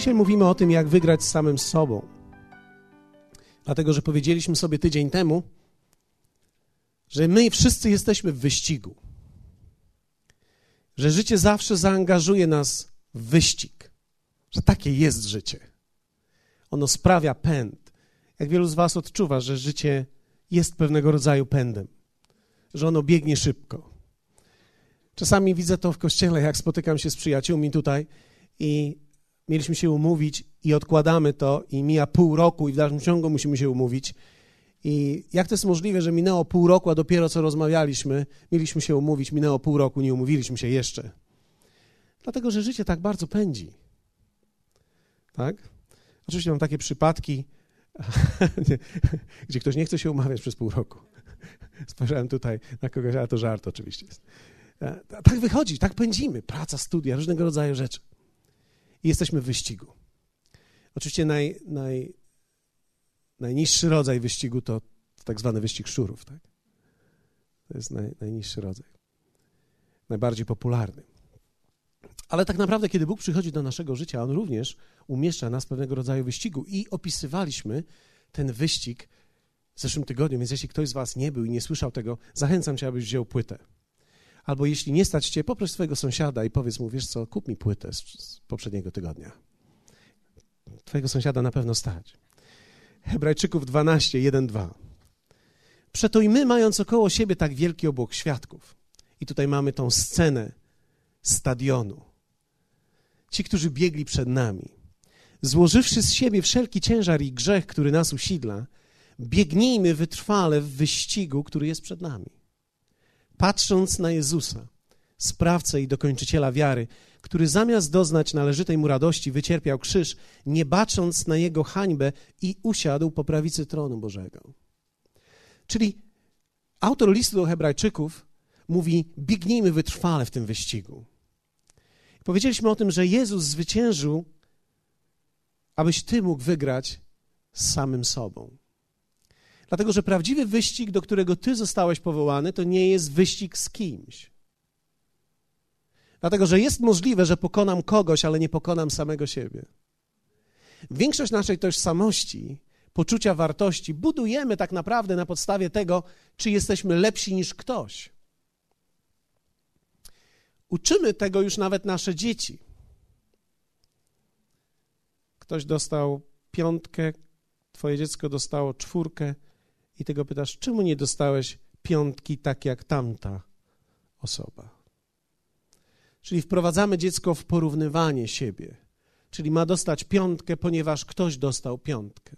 Dzisiaj mówimy o tym, jak wygrać z samym sobą. Dlatego, że powiedzieliśmy sobie tydzień temu, że my wszyscy jesteśmy w wyścigu. Że życie zawsze zaangażuje nas w wyścig. Że takie jest życie. Ono sprawia pęd. Jak wielu z Was odczuwa, że życie jest pewnego rodzaju pędem, że ono biegnie szybko. Czasami widzę to w kościele, jak spotykam się z przyjaciółmi tutaj i mieliśmy się umówić i odkładamy to i mija pół roku i w dalszym ciągu musimy się umówić. I jak to jest możliwe, że minęło pół roku, a dopiero co rozmawialiśmy, mieliśmy się umówić, minęło pół roku, nie umówiliśmy się jeszcze. Dlatego, że życie tak bardzo pędzi. Tak? Oczywiście mam takie przypadki, gdzie ktoś nie chce się umawiać przez pół roku. Spojrzałem tutaj na kogoś, ale to żart oczywiście jest. E, tak wychodzi, tak pędzimy. Praca, studia, różnego rodzaju rzeczy. I jesteśmy w wyścigu. Oczywiście naj, naj, najniższy rodzaj wyścigu to tak zwany wyścig szurów. Tak? To jest naj, najniższy rodzaj. Najbardziej popularny. Ale tak naprawdę, kiedy Bóg przychodzi do naszego życia, On również umieszcza nas w pewnego rodzaju wyścigu. I opisywaliśmy ten wyścig w zeszłym tygodniu, więc jeśli ktoś z Was nie był i nie słyszał tego, zachęcam Cię, abyś wziął płytę. Albo jeśli nie stać Cię, poproś swojego sąsiada i powiedz mu, wiesz co, kup mi płytę z, z poprzedniego tygodnia. Twojego sąsiada na pewno stać. Hebrajczyków 12, 1, 2. Przeto i my, mając około siebie tak wielki obłok świadków, i tutaj mamy tą scenę stadionu, ci, którzy biegli przed nami, złożywszy z siebie wszelki ciężar i grzech, który nas usidla, biegnijmy wytrwale w wyścigu, który jest przed nami. Patrząc na Jezusa, sprawcę i dokończyciela wiary, który zamiast doznać należytej mu radości, wycierpiał krzyż, nie bacząc na jego hańbę i usiadł po prawicy tronu Bożego. Czyli autor listu do Hebrajczyków mówi: biegnijmy wytrwale w tym wyścigu. Powiedzieliśmy o tym, że Jezus zwyciężył, abyś ty mógł wygrać z samym sobą. Dlatego, że prawdziwy wyścig, do którego ty zostałeś powołany, to nie jest wyścig z kimś. Dlatego, że jest możliwe, że pokonam kogoś, ale nie pokonam samego siebie. Większość naszej tożsamości, poczucia wartości budujemy tak naprawdę na podstawie tego, czy jesteśmy lepsi niż ktoś. Uczymy tego już nawet nasze dzieci. Ktoś dostał piątkę, twoje dziecko dostało czwórkę i tego pytasz, czemu nie dostałeś piątki tak jak tamta osoba? Czyli wprowadzamy dziecko w porównywanie siebie. Czyli ma dostać piątkę, ponieważ ktoś dostał piątkę.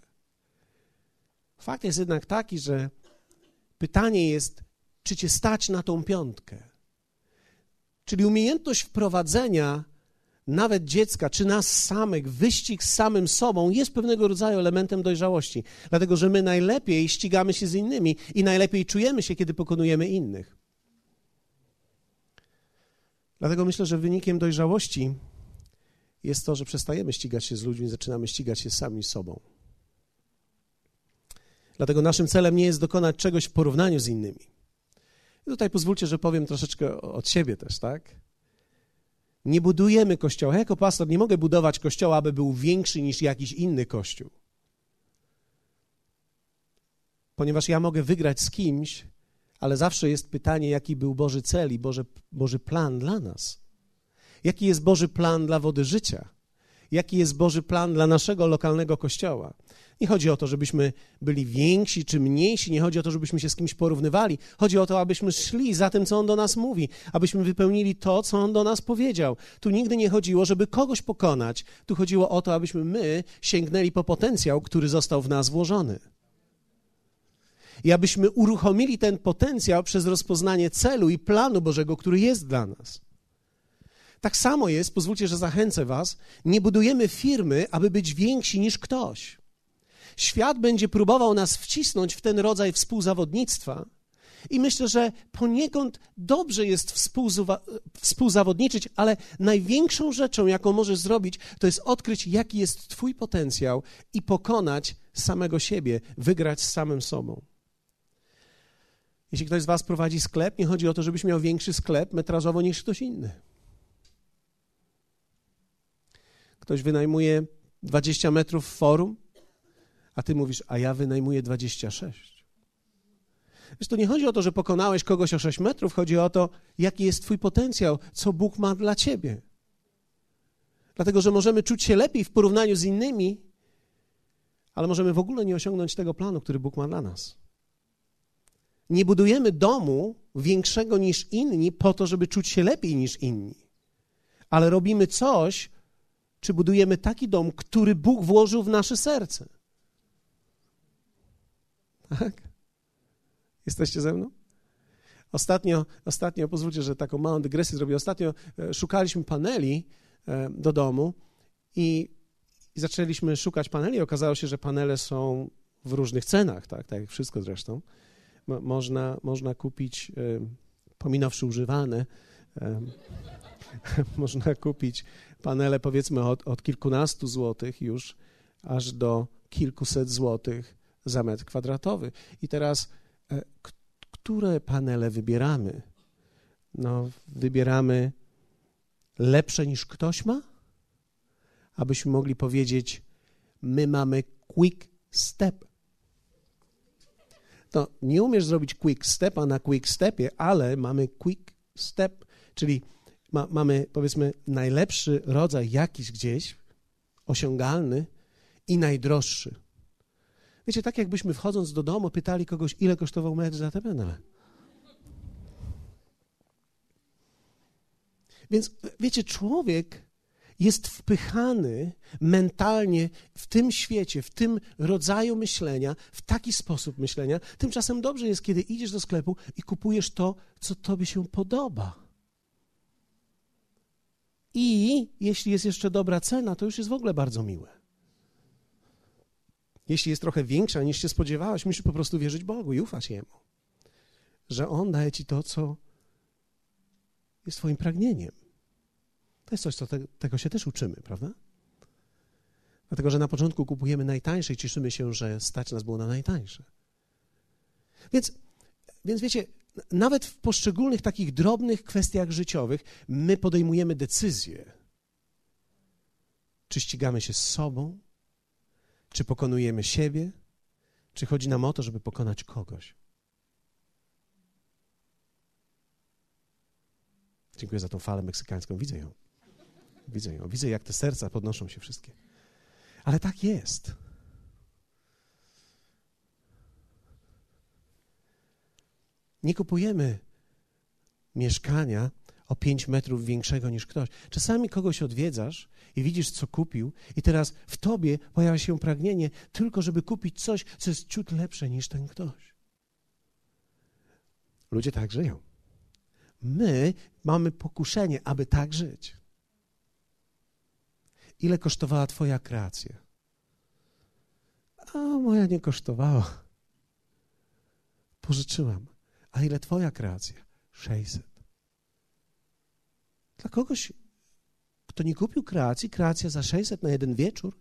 Fakt jest jednak taki, że pytanie jest, czy cię stać na tą piątkę? Czyli umiejętność wprowadzenia nawet dziecka, czy nas samych, wyścig z samym sobą jest pewnego rodzaju elementem dojrzałości. Dlatego, że my najlepiej ścigamy się z innymi i najlepiej czujemy się, kiedy pokonujemy innych. Dlatego myślę, że wynikiem dojrzałości jest to, że przestajemy ścigać się z ludźmi, zaczynamy ścigać się sami sobą. Dlatego naszym celem nie jest dokonać czegoś w porównaniu z innymi. I tutaj pozwólcie, że powiem troszeczkę od siebie też, tak? Nie budujemy kościoła. Ja jako pastor nie mogę budować kościoła, aby był większy niż jakiś inny kościół. Ponieważ ja mogę wygrać z kimś, ale zawsze jest pytanie, jaki był Boży cel i Boży, Boży plan dla nas. Jaki jest Boży plan dla wody życia? Jaki jest Boży plan dla naszego lokalnego kościoła? Nie chodzi o to, żebyśmy byli więksi czy mniejsi, nie chodzi o to, żebyśmy się z kimś porównywali. Chodzi o to, abyśmy szli za tym, co On do nas mówi, abyśmy wypełnili to, co On do nas powiedział. Tu nigdy nie chodziło, żeby kogoś pokonać. Tu chodziło o to, abyśmy my sięgnęli po potencjał, który został w nas włożony i abyśmy uruchomili ten potencjał przez rozpoznanie celu i planu Bożego, który jest dla nas. Tak samo jest, pozwólcie, że zachęcę Was, nie budujemy firmy, aby być więksi niż ktoś. Świat będzie próbował nas wcisnąć w ten rodzaj współzawodnictwa. I myślę, że poniekąd dobrze jest współzawodniczyć, ale największą rzeczą, jaką możesz zrobić, to jest odkryć, jaki jest Twój potencjał i pokonać samego siebie, wygrać z samym sobą. Jeśli ktoś z Was prowadzi sklep, nie chodzi o to, żebyś miał większy sklep metrażowo niż ktoś inny. Ktoś wynajmuje 20 metrów forum, a ty mówisz, a ja wynajmuję 26. Wiesz, to nie chodzi o to, że pokonałeś kogoś o 6 metrów, chodzi o to, jaki jest twój potencjał, co Bóg ma dla ciebie. Dlatego, że możemy czuć się lepiej w porównaniu z innymi, ale możemy w ogóle nie osiągnąć tego planu, który Bóg ma dla nas. Nie budujemy domu większego niż inni po to, żeby czuć się lepiej niż inni, ale robimy coś, czy budujemy taki dom, który Bóg włożył w nasze serce. Tak? Jesteście ze mną? Ostatnio, ostatnio, pozwólcie, że taką małą dygresję zrobię. Ostatnio e, szukaliśmy paneli e, do domu i, i zaczęliśmy szukać paneli. Okazało się, że panele są w różnych cenach, tak, tak jak wszystko zresztą. Mo, można, można kupić, e, pominąwszy używane, można kupić panele powiedzmy od, od kilkunastu złotych już aż do kilkuset złotych za metr kwadratowy. I teraz, e, które panele wybieramy? No, wybieramy lepsze niż ktoś ma? Abyśmy mogli powiedzieć, my mamy quick step. To nie umiesz zrobić quick stepa na quick stepie, ale mamy quick step, czyli ma, mamy powiedzmy najlepszy rodzaj jakiś gdzieś, osiągalny i najdroższy. Wiecie, tak jakbyśmy wchodząc do domu pytali kogoś, ile kosztował metr za te panele. Więc wiecie, człowiek jest wpychany mentalnie w tym świecie, w tym rodzaju myślenia, w taki sposób myślenia. Tymczasem dobrze jest, kiedy idziesz do sklepu i kupujesz to, co tobie się podoba. I jeśli jest jeszcze dobra cena, to już jest w ogóle bardzo miłe. Jeśli jest trochę większa niż się spodziewałeś, musisz po prostu wierzyć Bogu i ufać Jemu, że On daje ci to, co jest Twoim pragnieniem. To jest coś, co te, tego się też uczymy, prawda? Dlatego, że na początku kupujemy najtańsze i cieszymy się, że stać nas było na najtańsze. Więc, więc wiecie, nawet w poszczególnych takich drobnych kwestiach życiowych my podejmujemy decyzje. Czy ścigamy się z sobą, czy pokonujemy siebie, czy chodzi nam o to, żeby pokonać kogoś. Dziękuję za tą falę meksykańską. Widzę ją. Widzę ją. Widzę, jak te serca podnoszą się wszystkie. Ale tak jest. Nie kupujemy mieszkania o 5 metrów większego niż ktoś. Czasami kogoś odwiedzasz i widzisz, co kupił, i teraz w tobie pojawia się pragnienie tylko, żeby kupić coś, co jest ciut lepsze niż ten ktoś. Ludzie tak żyją. My mamy pokuszenie, aby tak żyć. Ile kosztowała Twoja kreacja? A moja nie kosztowała. Pożyczyłam. A ile Twoja kreacja? 600. Dla kogoś, kto nie kupił kreacji, kreacja za 600 na jeden wieczór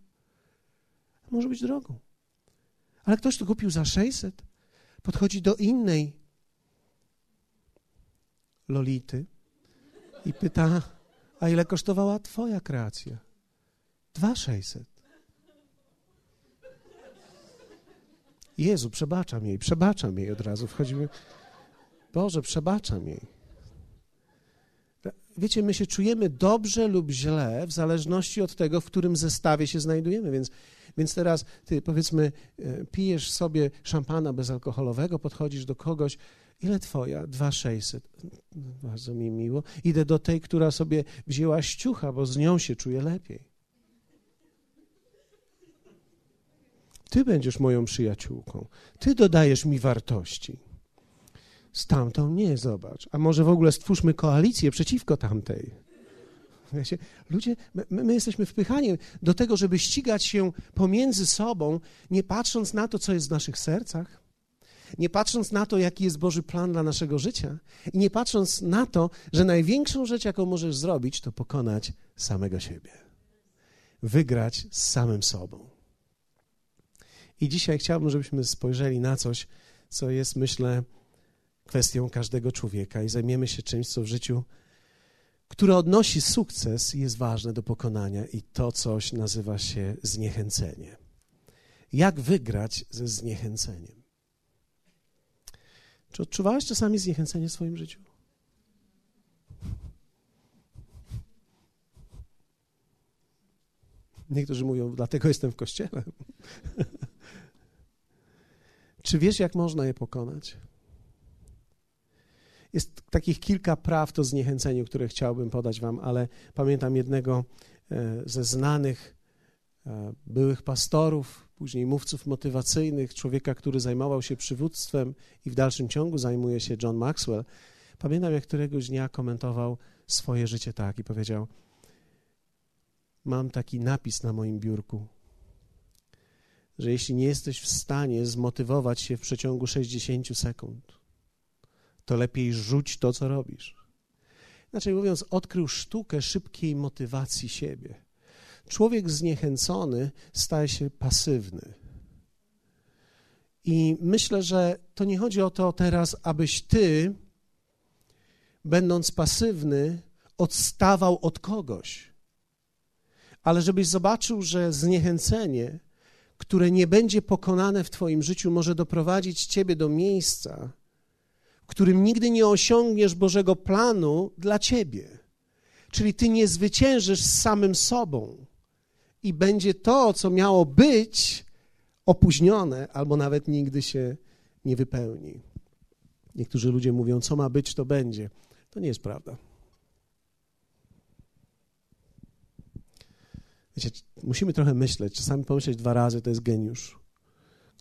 może być drogą. Ale ktoś, kto kupił za 600, podchodzi do innej Lolity i pyta, a ile kosztowała twoja kreacja? Dwa 600. Jezu, przebaczam jej, przebaczam jej od razu. Wchodzimy, Boże, przebaczam jej. Wiecie, my się czujemy dobrze lub źle w zależności od tego, w którym zestawie się znajdujemy. Więc, więc teraz ty powiedzmy, e, pijesz sobie szampana bezalkoholowego, podchodzisz do kogoś, ile twoja? Dwa sześćset. Bardzo mi miło. Idę do tej, która sobie wzięła ściucha, bo z nią się czuję lepiej. Ty będziesz moją przyjaciółką. Ty dodajesz mi wartości z tamtą nie, zobacz. A może w ogóle stwórzmy koalicję przeciwko tamtej. Wiecie, ludzie, my, my, jesteśmy wpychani do tego, żeby ścigać się pomiędzy sobą, nie patrząc na to, co jest w naszych sercach, nie patrząc na to, jaki jest Boży plan dla naszego życia i nie patrząc na to, że największą rzecz, jaką możesz zrobić, to pokonać samego siebie. Wygrać z samym sobą. I dzisiaj chciałbym, żebyśmy spojrzeli na coś, co jest, myślę, kwestią każdego człowieka i zajmiemy się czymś, co w życiu które odnosi sukces, jest ważne do pokonania i to coś nazywa się zniechęcenie. Jak wygrać ze zniechęceniem? Czy odczuwałeś czasami zniechęcenie w swoim życiu? Niektórzy mówią, dlatego jestem w kościele. Czy wiesz, jak można je pokonać? Jest takich kilka praw to zniechęceniu, które chciałbym podać Wam, ale pamiętam jednego e, ze znanych e, byłych pastorów, później mówców motywacyjnych, człowieka, który zajmował się przywództwem i w dalszym ciągu zajmuje się John Maxwell. Pamiętam, jak któregoś dnia komentował swoje życie tak i powiedział: Mam taki napis na moim biurku, że jeśli nie jesteś w stanie zmotywować się w przeciągu 60 sekund, to lepiej rzuć to, co robisz. Inaczej mówiąc, odkrył sztukę szybkiej motywacji siebie. Człowiek zniechęcony staje się pasywny. I myślę, że to nie chodzi o to teraz, abyś ty, będąc pasywny, odstawał od kogoś, ale żebyś zobaczył, że zniechęcenie, które nie będzie pokonane w Twoim życiu, może doprowadzić Ciebie do miejsca, którym nigdy nie osiągniesz Bożego planu dla ciebie. Czyli ty nie zwyciężysz z samym sobą i będzie to, co miało być, opóźnione albo nawet nigdy się nie wypełni. Niektórzy ludzie mówią, co ma być, to będzie. To nie jest prawda. Wiecie, musimy trochę myśleć. Czasami pomyśleć dwa razy to jest geniusz.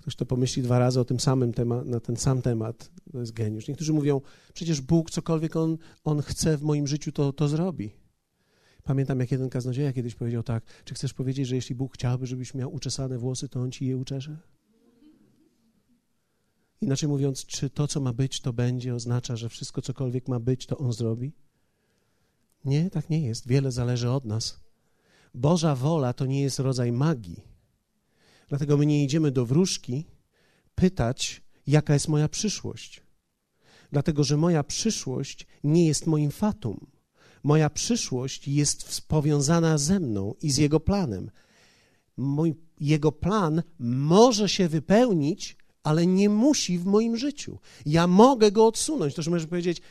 Ktoś, to pomyśli dwa razy o tym samym temat, na ten sam temat, to jest geniusz. Niektórzy mówią, przecież Bóg cokolwiek On, on chce w moim życiu, to, to zrobi. Pamiętam, jak jeden kaznodzieja kiedyś powiedział tak, czy chcesz powiedzieć, że jeśli Bóg chciałby, żebyś miał uczesane włosy, to On ci je uczesze? Inaczej mówiąc, czy to, co ma być, to będzie, oznacza, że wszystko, cokolwiek ma być, to On zrobi? Nie, tak nie jest. Wiele zależy od nas. Boża wola to nie jest rodzaj magii. Dlatego my nie idziemy do wróżki pytać, jaka jest moja przyszłość. Dlatego, że moja przyszłość nie jest moim fatum. Moja przyszłość jest powiązana ze mną i z Jego planem. Mój, jego plan może się wypełnić, ale nie musi w moim życiu. Ja mogę go odsunąć. To, że możesz powiedzieć,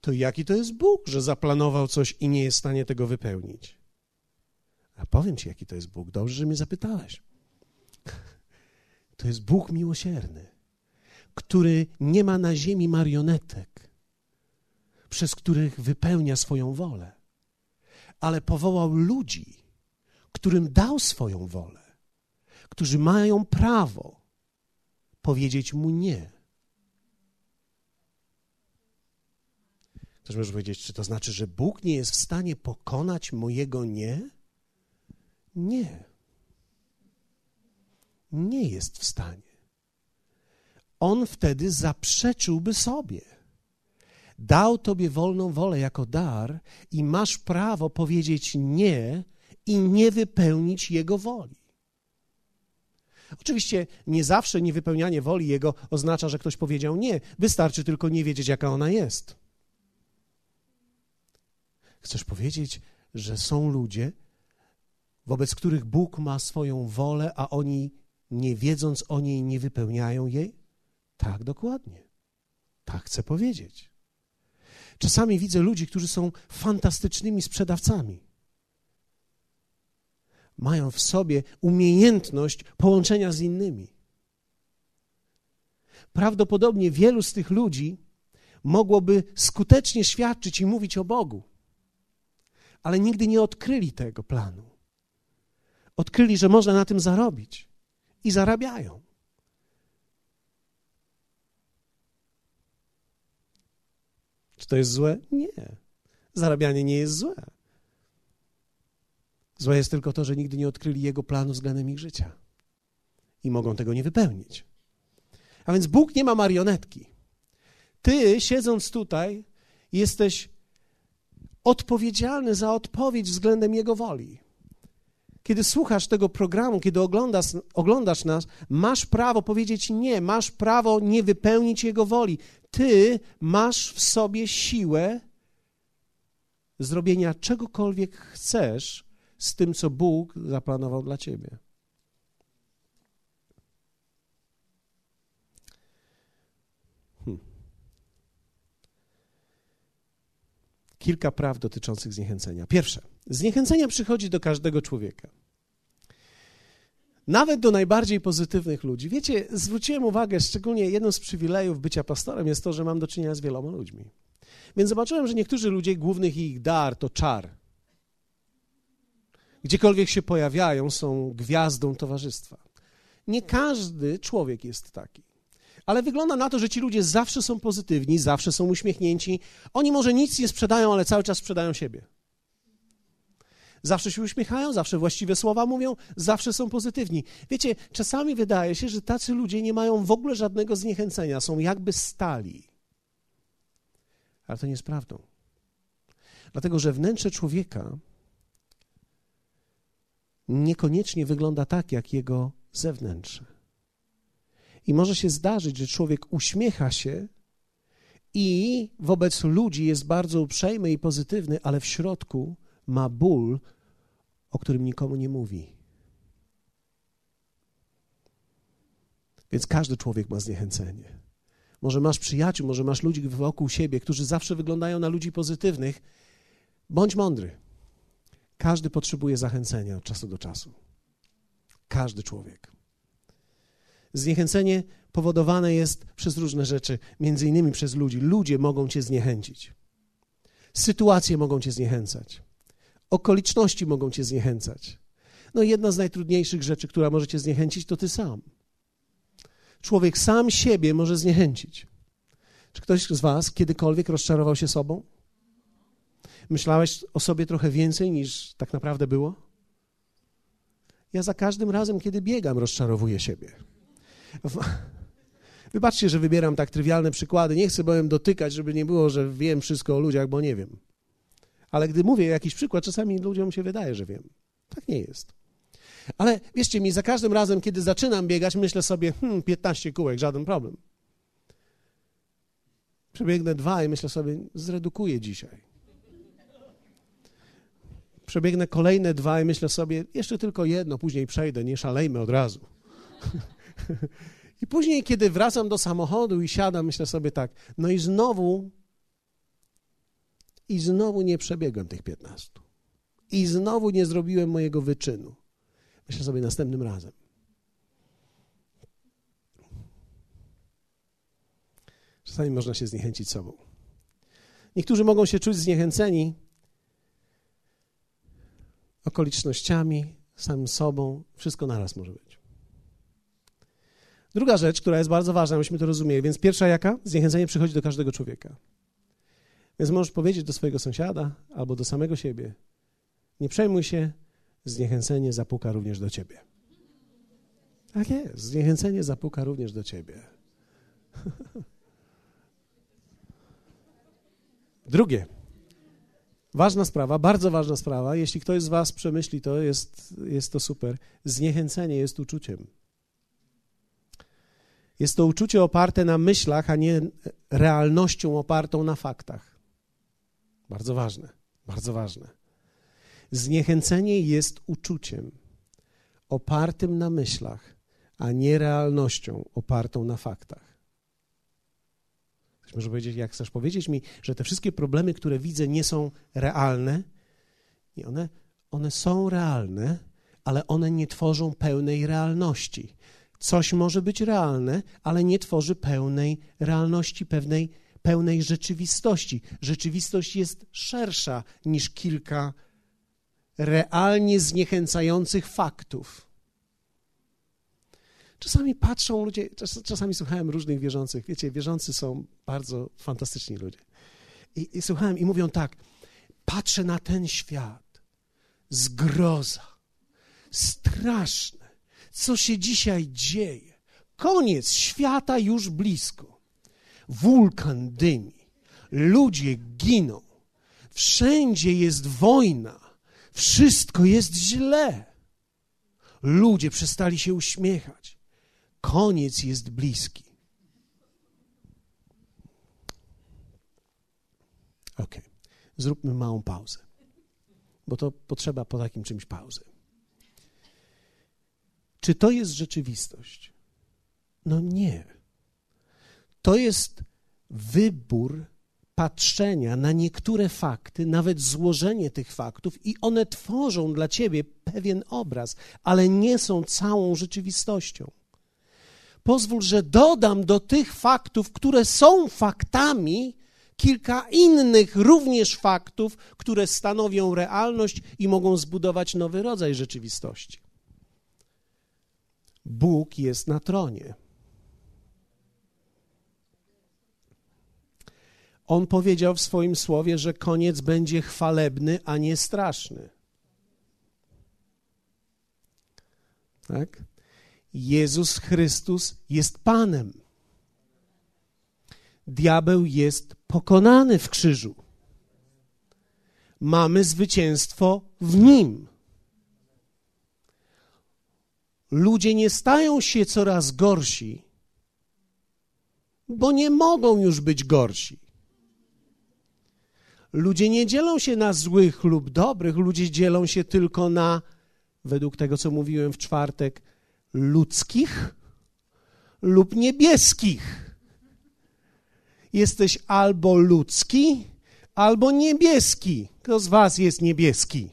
to jaki to jest Bóg, że zaplanował coś i nie jest w stanie tego wypełnić? A powiem ci, jaki to jest Bóg. Dobrze, że mnie zapytałeś. To jest Bóg miłosierny, który nie ma na ziemi marionetek, przez których wypełnia swoją wolę, ale powołał ludzi, którym dał swoją wolę, którzy mają prawo powiedzieć mu nie. Ktoś może powiedzieć, czy to znaczy, że Bóg nie jest w stanie pokonać mojego nie? Nie nie jest w stanie. On wtedy zaprzeczyłby sobie. Dał tobie wolną wolę jako dar i masz prawo powiedzieć nie i nie wypełnić jego woli. Oczywiście nie zawsze niewypełnianie woli jego oznacza, że ktoś powiedział nie. Wystarczy tylko nie wiedzieć, jaka ona jest. Chcesz powiedzieć, że są ludzie, wobec których Bóg ma swoją wolę, a oni nie wiedząc o niej, nie wypełniają jej? Tak, dokładnie. Tak chcę powiedzieć. Czasami widzę ludzi, którzy są fantastycznymi sprzedawcami. Mają w sobie umiejętność połączenia z innymi. Prawdopodobnie wielu z tych ludzi mogłoby skutecznie świadczyć i mówić o Bogu, ale nigdy nie odkryli tego planu. Odkryli, że można na tym zarobić i zarabiają. Czy to jest złe? Nie. Zarabianie nie jest złe. Złe jest tylko to, że nigdy nie odkryli Jego planu względem ich życia i mogą tego nie wypełnić. A więc Bóg nie ma marionetki. Ty, siedząc tutaj, jesteś odpowiedzialny za odpowiedź względem Jego woli. Kiedy słuchasz tego programu, kiedy oglądasz, oglądasz nas, masz prawo powiedzieć nie, masz prawo nie wypełnić Jego woli. Ty masz w sobie siłę zrobienia czegokolwiek chcesz z tym, co Bóg zaplanował dla ciebie. Hmm. Kilka praw dotyczących zniechęcenia. Pierwsze, zniechęcenia przychodzi do każdego człowieka. Nawet do najbardziej pozytywnych ludzi. Wiecie, zwróciłem uwagę, szczególnie jednym z przywilejów bycia pastorem jest to, że mam do czynienia z wieloma ludźmi. Więc zobaczyłem, że niektórzy ludzie, głównych ich dar to czar. Gdziekolwiek się pojawiają, są gwiazdą towarzystwa. Nie każdy człowiek jest taki. Ale wygląda na to, że ci ludzie zawsze są pozytywni, zawsze są uśmiechnięci. Oni może nic nie sprzedają, ale cały czas sprzedają siebie. Zawsze się uśmiechają, zawsze właściwe słowa mówią, zawsze są pozytywni. Wiecie, czasami wydaje się, że tacy ludzie nie mają w ogóle żadnego zniechęcenia, są jakby stali. Ale to nie jest prawdą. Dlatego, że wnętrze człowieka niekoniecznie wygląda tak, jak jego zewnętrze. I może się zdarzyć, że człowiek uśmiecha się i wobec ludzi jest bardzo uprzejmy i pozytywny, ale w środku ma ból, o którym nikomu nie mówi. Więc każdy człowiek ma zniechęcenie. Może masz przyjaciół, może masz ludzi wokół siebie, którzy zawsze wyglądają na ludzi pozytywnych. Bądź mądry. Każdy potrzebuje zachęcenia od czasu do czasu. Każdy człowiek. Zniechęcenie powodowane jest przez różne rzeczy, między innymi przez ludzi. Ludzie mogą cię zniechęcić. Sytuacje mogą cię zniechęcać. Okoliczności mogą cię zniechęcać. No jedna z najtrudniejszych rzeczy, która może cię zniechęcić, to ty sam. Człowiek sam siebie może zniechęcić. Czy ktoś z was kiedykolwiek rozczarował się sobą? Myślałeś o sobie trochę więcej niż tak naprawdę było? Ja za każdym razem, kiedy biegam, rozczarowuję siebie. Wybaczcie, że wybieram tak trywialne przykłady. Nie chcę bowiem dotykać, żeby nie było, że wiem wszystko o ludziach, bo nie wiem. Ale gdy mówię jakiś przykład, czasami ludziom się wydaje, że wiem. Tak nie jest. Ale wierzcie mi, za każdym razem, kiedy zaczynam biegać, myślę sobie, hmm, 15 kółek, żaden problem. Przebiegnę dwa i myślę sobie, zredukuję dzisiaj. Przebiegnę kolejne dwa i myślę sobie, jeszcze tylko jedno, później przejdę, nie szalejmy od razu. I później, kiedy wracam do samochodu i siadam, myślę sobie tak, no i znowu i znowu nie przebiegłem tych 15. I znowu nie zrobiłem mojego wyczynu. Myślę sobie następnym razem. Czasami można się zniechęcić sobą. Niektórzy mogą się czuć zniechęceni okolicznościami, samym sobą. Wszystko naraz może być. Druga rzecz, która jest bardzo ważna, myśmy to rozumieli. Więc pierwsza jaka? Zniechęcenie przychodzi do każdego człowieka. Więc możesz powiedzieć do swojego sąsiada albo do samego siebie: Nie przejmuj się, zniechęcenie zapuka również do ciebie. Tak jest, zniechęcenie zapuka również do ciebie. Drugie. Ważna sprawa, bardzo ważna sprawa. Jeśli ktoś z Was przemyśli to, jest, jest to super. Zniechęcenie jest uczuciem. Jest to uczucie oparte na myślach, a nie realnością opartą na faktach. Bardzo ważne, bardzo ważne. Zniechęcenie jest uczuciem opartym na myślach, a nie realnością opartą na faktach. Ktoś może powiedzieć, jak chcesz powiedzieć mi, że te wszystkie problemy, które widzę, nie są realne? Nie, one, one są realne, ale one nie tworzą pełnej realności. Coś może być realne, ale nie tworzy pełnej realności, pewnej pełnej rzeczywistości. Rzeczywistość jest szersza niż kilka realnie zniechęcających faktów. Czasami patrzą ludzie, czas, czasami słuchałem różnych wierzących. Wiecie, wierzący są bardzo fantastyczni ludzie. I, I słuchałem i mówią tak: patrzę na ten świat, zgroza, straszne, co się dzisiaj dzieje. Koniec świata już blisko wulkan dymi, ludzie giną, wszędzie jest wojna, wszystko jest źle. Ludzie przestali się uśmiechać. Koniec jest bliski. Ok. zróbmy małą pauzę, bo to potrzeba po takim czymś pauzy. Czy to jest rzeczywistość? No nie. To jest wybór patrzenia na niektóre fakty, nawet złożenie tych faktów, i one tworzą dla ciebie pewien obraz, ale nie są całą rzeczywistością. Pozwól, że dodam do tych faktów, które są faktami, kilka innych również faktów, które stanowią realność i mogą zbudować nowy rodzaj rzeczywistości. Bóg jest na tronie. On powiedział w swoim słowie, że koniec będzie chwalebny, a nie straszny. Tak? Jezus Chrystus jest Panem. Diabeł jest pokonany w krzyżu. Mamy zwycięstwo w nim. Ludzie nie stają się coraz gorsi, bo nie mogą już być gorsi. Ludzie nie dzielą się na złych lub dobrych, ludzie dzielą się tylko na, według tego co mówiłem w czwartek, ludzkich lub niebieskich. Jesteś albo ludzki, albo niebieski. Kto z Was jest niebieski?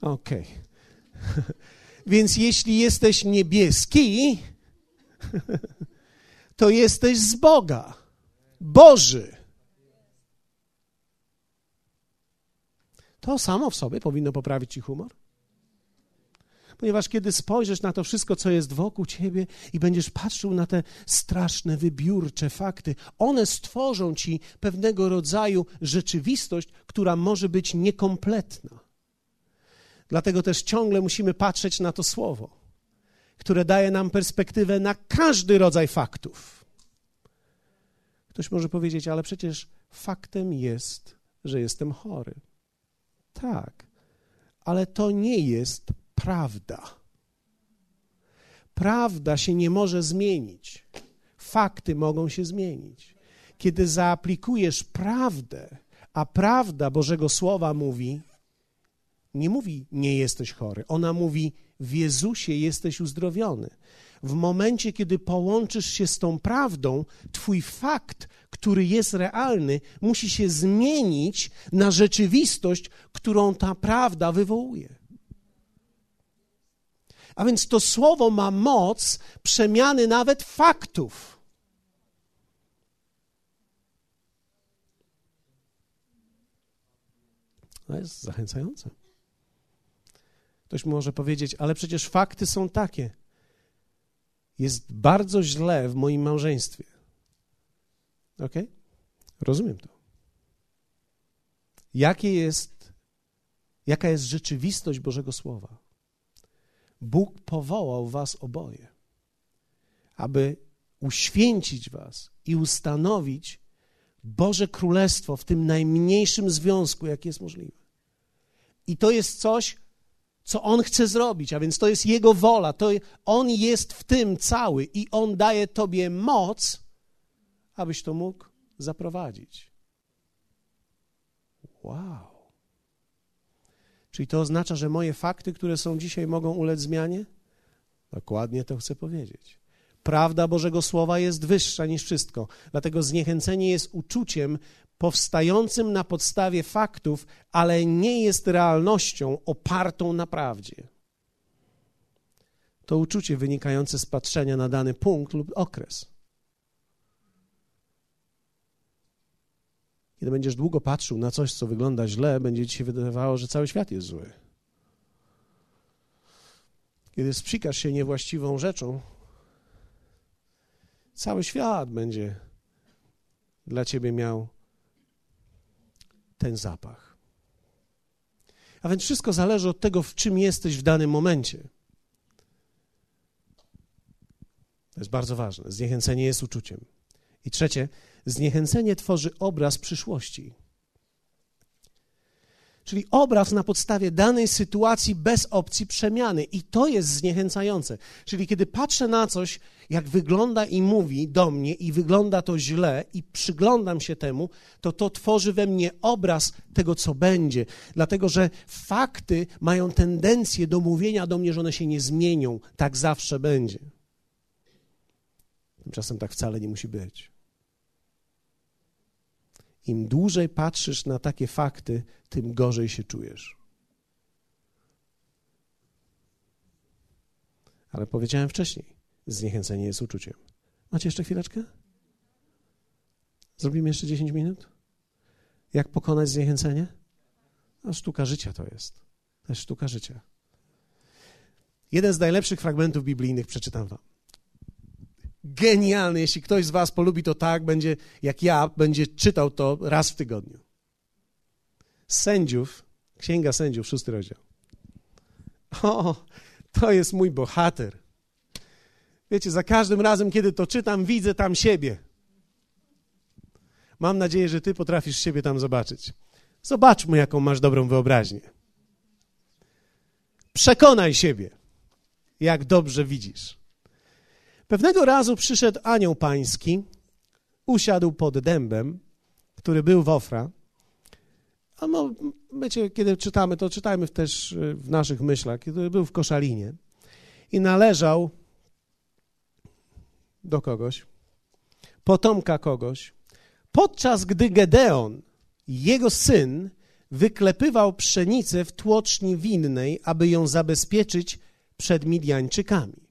Okej. Okay. Więc jeśli jesteś niebieski, to jesteś z Boga. Boży. To samo w sobie powinno poprawić ci humor? Ponieważ kiedy spojrzysz na to wszystko, co jest wokół ciebie i będziesz patrzył na te straszne, wybiórcze fakty, one stworzą ci pewnego rodzaju rzeczywistość, która może być niekompletna. Dlatego też ciągle musimy patrzeć na to słowo, które daje nam perspektywę na każdy rodzaj faktów. Ktoś może powiedzieć, ale przecież faktem jest, że jestem chory. Tak, ale to nie jest prawda. Prawda się nie może zmienić. Fakty mogą się zmienić. Kiedy zaaplikujesz prawdę, a prawda Bożego Słowa mówi, nie mówi nie jesteś chory, ona mówi w Jezusie jesteś uzdrowiony. W momencie, kiedy połączysz się z tą prawdą, Twój fakt, który jest realny, musi się zmienić na rzeczywistość, którą ta prawda wywołuje. A więc to słowo ma moc przemiany nawet faktów. To jest zachęcające. Ktoś może powiedzieć, ale przecież fakty są takie. Jest bardzo źle w moim małżeństwie. Ok? Rozumiem to. Jakie jest, jaka jest rzeczywistość Bożego Słowa? Bóg powołał was oboje, aby uświęcić was i ustanowić Boże Królestwo w tym najmniejszym związku, jaki jest możliwy. I to jest coś, co On chce zrobić, a więc to jest Jego wola, to On jest w tym cały i On daje Tobie moc, abyś to mógł zaprowadzić. Wow. Czyli to oznacza, że moje fakty, które są dzisiaj, mogą ulec zmianie? Dokładnie to chcę powiedzieć. Prawda Bożego Słowa jest wyższa niż wszystko, dlatego zniechęcenie jest uczuciem powstającym na podstawie faktów, ale nie jest realnością opartą na prawdzie. To uczucie wynikające z patrzenia na dany punkt lub okres. Kiedy będziesz długo patrzył na coś, co wygląda źle, będzie ci się wydawało, że cały świat jest zły. Kiedy sprzykasz się niewłaściwą rzeczą, cały świat będzie dla ciebie miał ten zapach. A więc wszystko zależy od tego, w czym jesteś w danym momencie. To jest bardzo ważne. Zniechęcenie jest uczuciem. I trzecie, zniechęcenie tworzy obraz przyszłości. Czyli obraz na podstawie danej sytuacji bez opcji przemiany. I to jest zniechęcające. Czyli kiedy patrzę na coś, jak wygląda i mówi do mnie, i wygląda to źle, i przyglądam się temu, to to tworzy we mnie obraz tego, co będzie. Dlatego, że fakty mają tendencję do mówienia do mnie, że one się nie zmienią. Tak zawsze będzie. Tymczasem tak wcale nie musi być. Im dłużej patrzysz na takie fakty, tym gorzej się czujesz. Ale powiedziałem wcześniej, zniechęcenie jest uczuciem. Macie jeszcze chwileczkę? Zrobimy jeszcze 10 minut? Jak pokonać zniechęcenie? No, sztuka życia to jest. To jest sztuka życia. Jeden z najlepszych fragmentów biblijnych przeczytam wam genialny. Jeśli ktoś z Was polubi to tak, będzie jak ja, będzie czytał to raz w tygodniu. Sędziów, Księga Sędziów, szósty rozdział. O, to jest mój bohater. Wiecie, za każdym razem, kiedy to czytam, widzę tam siebie. Mam nadzieję, że Ty potrafisz siebie tam zobaczyć. Zobaczmy, jaką masz dobrą wyobraźnię. Przekonaj siebie, jak dobrze widzisz. Pewnego razu przyszedł anioł pański, usiadł pod dębem, który był w Ofra. A no, wiecie, kiedy czytamy, to czytajmy też y, w naszych myślach, kiedy był w Koszalinie i należał do kogoś, potomka kogoś, podczas gdy Gedeon, jego syn, wyklepywał pszenicę w tłoczni winnej, aby ją zabezpieczyć przed Midianczykami.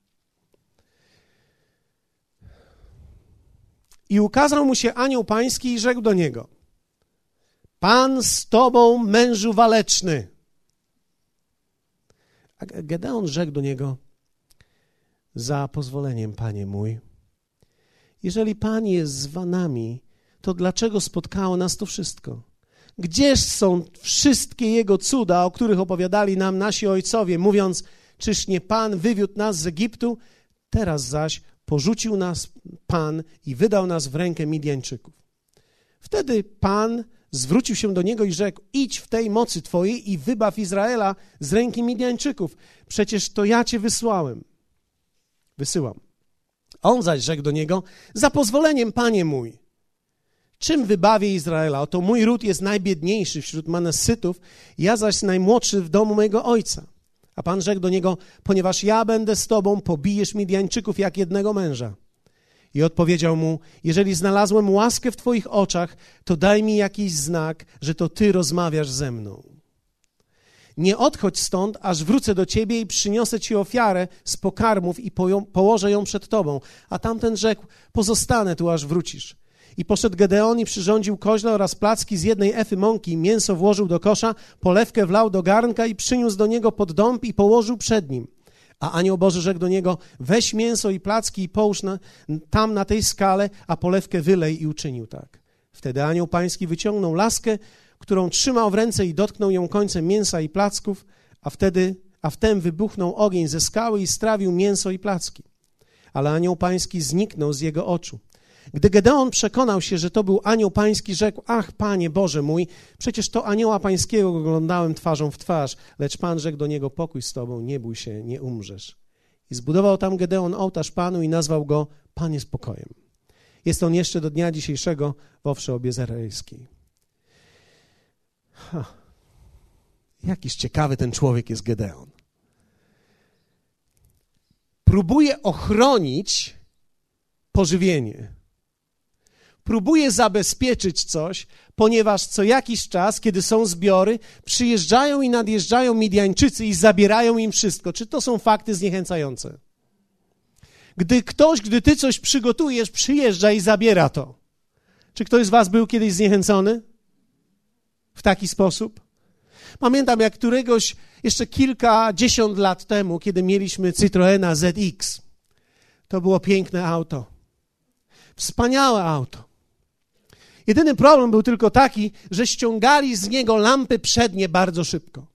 I ukazał mu się anioł pański i rzekł do niego: Pan z tobą, mężu waleczny. A Gedeon rzekł do niego: Za pozwoleniem, panie mój. Jeżeli pan jest z nami, to dlaczego spotkało nas to wszystko? Gdzież są wszystkie jego cuda, o których opowiadali nam nasi ojcowie, mówiąc: Czyż nie pan wywiódł nas z Egiptu? Teraz zaś porzucił nas Pan i wydał nas w rękę Midianczyków. Wtedy Pan zwrócił się do niego i rzekł: Idź w tej mocy Twojej i wybaw Izraela z ręki Midianczyków. Przecież to ja Cię wysłałem. Wysyłam. On zaś rzekł do niego: Za pozwoleniem, panie mój. Czym wybawię Izraela? Oto mój ród jest najbiedniejszy wśród Manesytów, ja zaś najmłodszy w domu mojego ojca. A Pan rzekł do niego, ponieważ ja będę z tobą, pobijesz Midianczyków jak jednego męża. I odpowiedział mu, jeżeli znalazłem łaskę w twoich oczach, to daj mi jakiś znak, że to ty rozmawiasz ze mną. Nie odchodź stąd, aż wrócę do ciebie i przyniosę ci ofiarę z pokarmów i położę ją przed tobą. A tamten rzekł, pozostanę tu, aż wrócisz. I poszedł Gedeon i przyrządził koźle oraz placki z jednej efy mąki. Mięso włożył do kosza, polewkę wlał do garnka i przyniósł do niego pod dąb i położył przed nim. A anioł Boży rzekł do niego, weź mięso i placki i połóż na, tam na tej skale, a polewkę wylej i uczynił tak. Wtedy anioł pański wyciągnął laskę, którą trzymał w ręce i dotknął ją końcem mięsa i placków, a wtedy, a wtem wybuchnął ogień ze skały i strawił mięso i placki. Ale anioł pański zniknął z jego oczu. Gdy Gedeon przekonał się, że to był anioł pański, rzekł: Ach, panie Boże mój, przecież to anioła pańskiego oglądałem twarzą w twarz. Lecz pan rzekł do niego: Pokój z tobą, nie bój się, nie umrzesz. I zbudował tam Gedeon ołtarz panu i nazwał go Panie spokojem. Jest on jeszcze do dnia dzisiejszego w owsze obiezerejskiej. Ha. Jakiś ciekawy ten człowiek jest Gedeon. Próbuje ochronić pożywienie próbuje zabezpieczyć coś, ponieważ co jakiś czas, kiedy są zbiory, przyjeżdżają i nadjeżdżają Midianczycy i zabierają im wszystko. Czy to są fakty zniechęcające? Gdy ktoś, gdy ty coś przygotujesz, przyjeżdża i zabiera to. Czy ktoś z was był kiedyś zniechęcony? W taki sposób? Pamiętam, jak któregoś jeszcze kilkadziesiąt lat temu, kiedy mieliśmy Citroena ZX. To było piękne auto. Wspaniałe auto. Jedyny problem był tylko taki, że ściągali z niego lampy przednie bardzo szybko.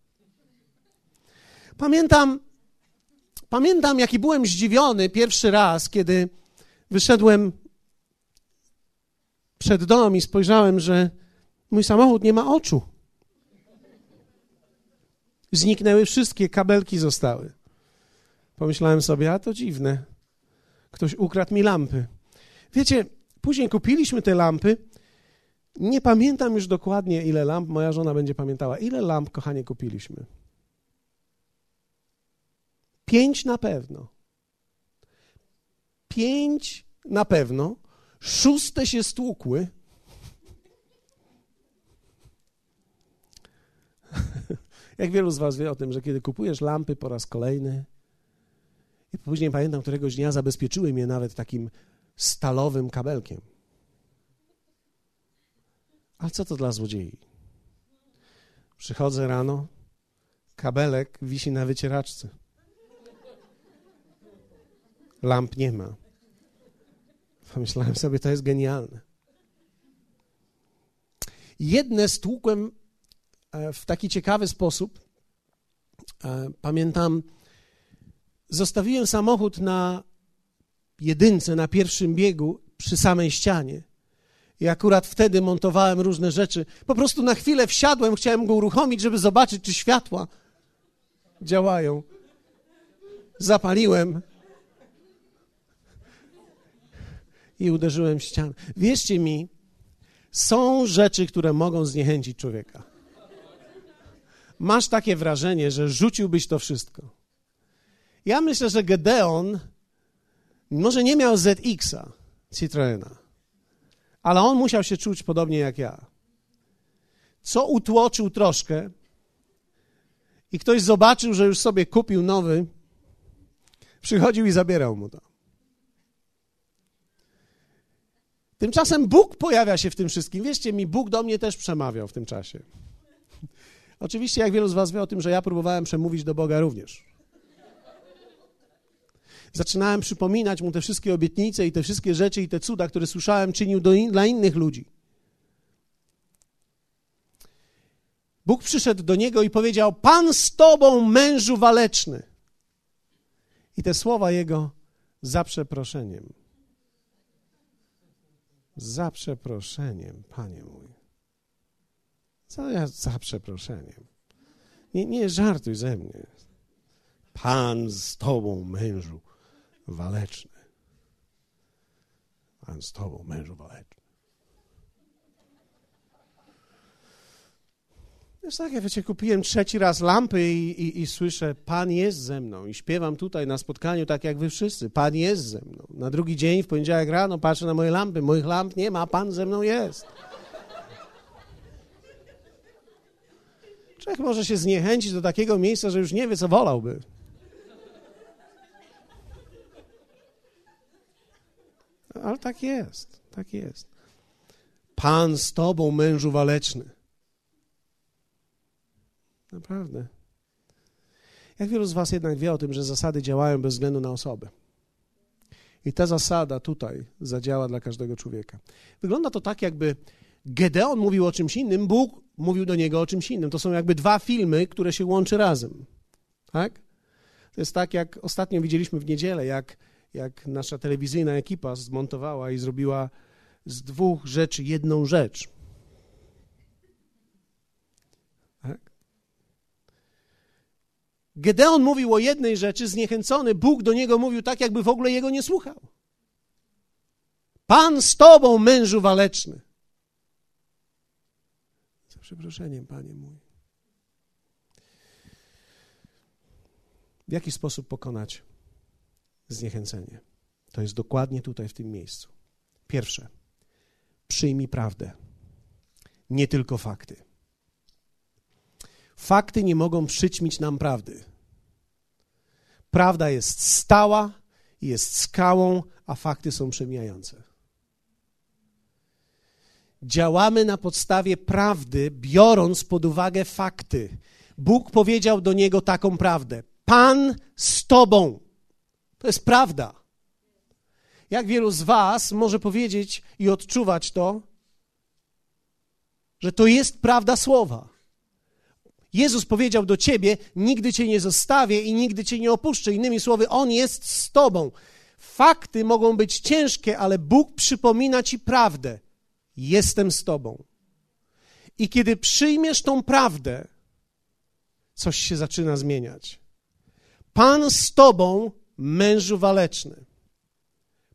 Pamiętam, pamiętam, jaki byłem zdziwiony pierwszy raz, kiedy wyszedłem przed dom i spojrzałem, że mój samochód nie ma oczu. Zniknęły wszystkie, kabelki zostały. Pomyślałem sobie, a to dziwne. Ktoś ukradł mi lampy. Wiecie, później kupiliśmy te lampy. Nie pamiętam już dokładnie, ile lamp, moja żona będzie pamiętała. Ile lamp, kochanie, kupiliśmy? Pięć na pewno. Pięć na pewno. Szóste się stłukły. Jak wielu z Was wie o tym, że kiedy kupujesz lampy po raz kolejny, i później pamiętam, któregoś dnia zabezpieczyły mnie nawet takim stalowym kabelkiem. A co to dla złodziei? Przychodzę rano, kabelek wisi na wycieraczce. Lamp nie ma. Pomyślałem sobie, to jest genialne. Jedne stłukłem e, w taki ciekawy sposób. E, pamiętam, zostawiłem samochód na jedynce, na pierwszym biegu przy samej ścianie. I akurat wtedy montowałem różne rzeczy. Po prostu na chwilę wsiadłem, chciałem go uruchomić, żeby zobaczyć, czy światła działają. Zapaliłem i uderzyłem w ścianę. Wierzcie mi, są rzeczy, które mogą zniechęcić człowieka. Masz takie wrażenie, że rzuciłbyś to wszystko. Ja myślę, że Gedeon może nie miał ZX-a, Citroena, ale on musiał się czuć podobnie jak ja. Co utłoczył troszkę i ktoś zobaczył, że już sobie kupił nowy, przychodził i zabierał mu to. Tymczasem Bóg pojawia się w tym wszystkim. Wierzcie mi, Bóg do mnie też przemawiał w tym czasie. Oczywiście, jak wielu z Was wie o tym, że ja próbowałem przemówić do Boga również. Zaczynałem przypominać mu te wszystkie obietnice i te wszystkie rzeczy i te cuda, które słyszałem, czynił in, dla innych ludzi. Bóg przyszedł do niego i powiedział: Pan z tobą, mężu waleczny. I te słowa jego za przeproszeniem za przeproszeniem, panie mój. Ja za przeproszeniem? Nie, nie żartuj ze mnie. Pan z tobą, mężu waleczny. Pan z tobą, mężu waleczny. Jest tak, ja wiecie, kupiłem trzeci raz lampy i, i, i, słyszę, Pan jest ze mną. I śpiewam tutaj na spotkaniu tak jak wy wszyscy. Pan jest ze mną. Na drugi dzień, w poniedziałek rano, patrzę na moje lampy. Moich lamp nie ma, Pan ze mną jest. Człowiek może się zniechęcić do takiego miejsca, że już nie wie, co wolałby. Ale tak jest, tak jest. Pan z tobą, mężu waleczny. Naprawdę. Jak wielu z Was jednak wie o tym, że zasady działają bez względu na osobę. I ta zasada tutaj zadziała dla każdego człowieka. Wygląda to tak, jakby Gedeon mówił o czymś innym, Bóg mówił do niego o czymś innym. To są jakby dwa filmy, które się łączy razem. Tak? To jest tak, jak ostatnio widzieliśmy w niedzielę, jak, jak nasza telewizyjna ekipa zmontowała i zrobiła z dwóch rzeczy jedną rzecz. Gedeon mówił o jednej rzeczy, zniechęcony, Bóg do niego mówił tak, jakby w ogóle jego nie słuchał. Pan z tobą, mężu waleczny. Za przeproszeniem, panie mój. W jaki sposób pokonać zniechęcenie? To jest dokładnie tutaj, w tym miejscu. Pierwsze, przyjmij prawdę, nie tylko fakty. Fakty nie mogą przyćmić nam prawdy. Prawda jest stała, jest skałą, a fakty są przemijające. Działamy na podstawie prawdy, biorąc pod uwagę fakty. Bóg powiedział do niego taką prawdę: Pan z tobą. To jest prawda. Jak wielu z Was może powiedzieć i odczuwać to, że to jest prawda słowa. Jezus powiedział do ciebie: Nigdy cię nie zostawię i nigdy cię nie opuszczę. Innymi słowy, On jest z tobą. Fakty mogą być ciężkie, ale Bóg przypomina ci prawdę. Jestem z tobą. I kiedy przyjmiesz tą prawdę, coś się zaczyna zmieniać. Pan z tobą, mężu waleczny.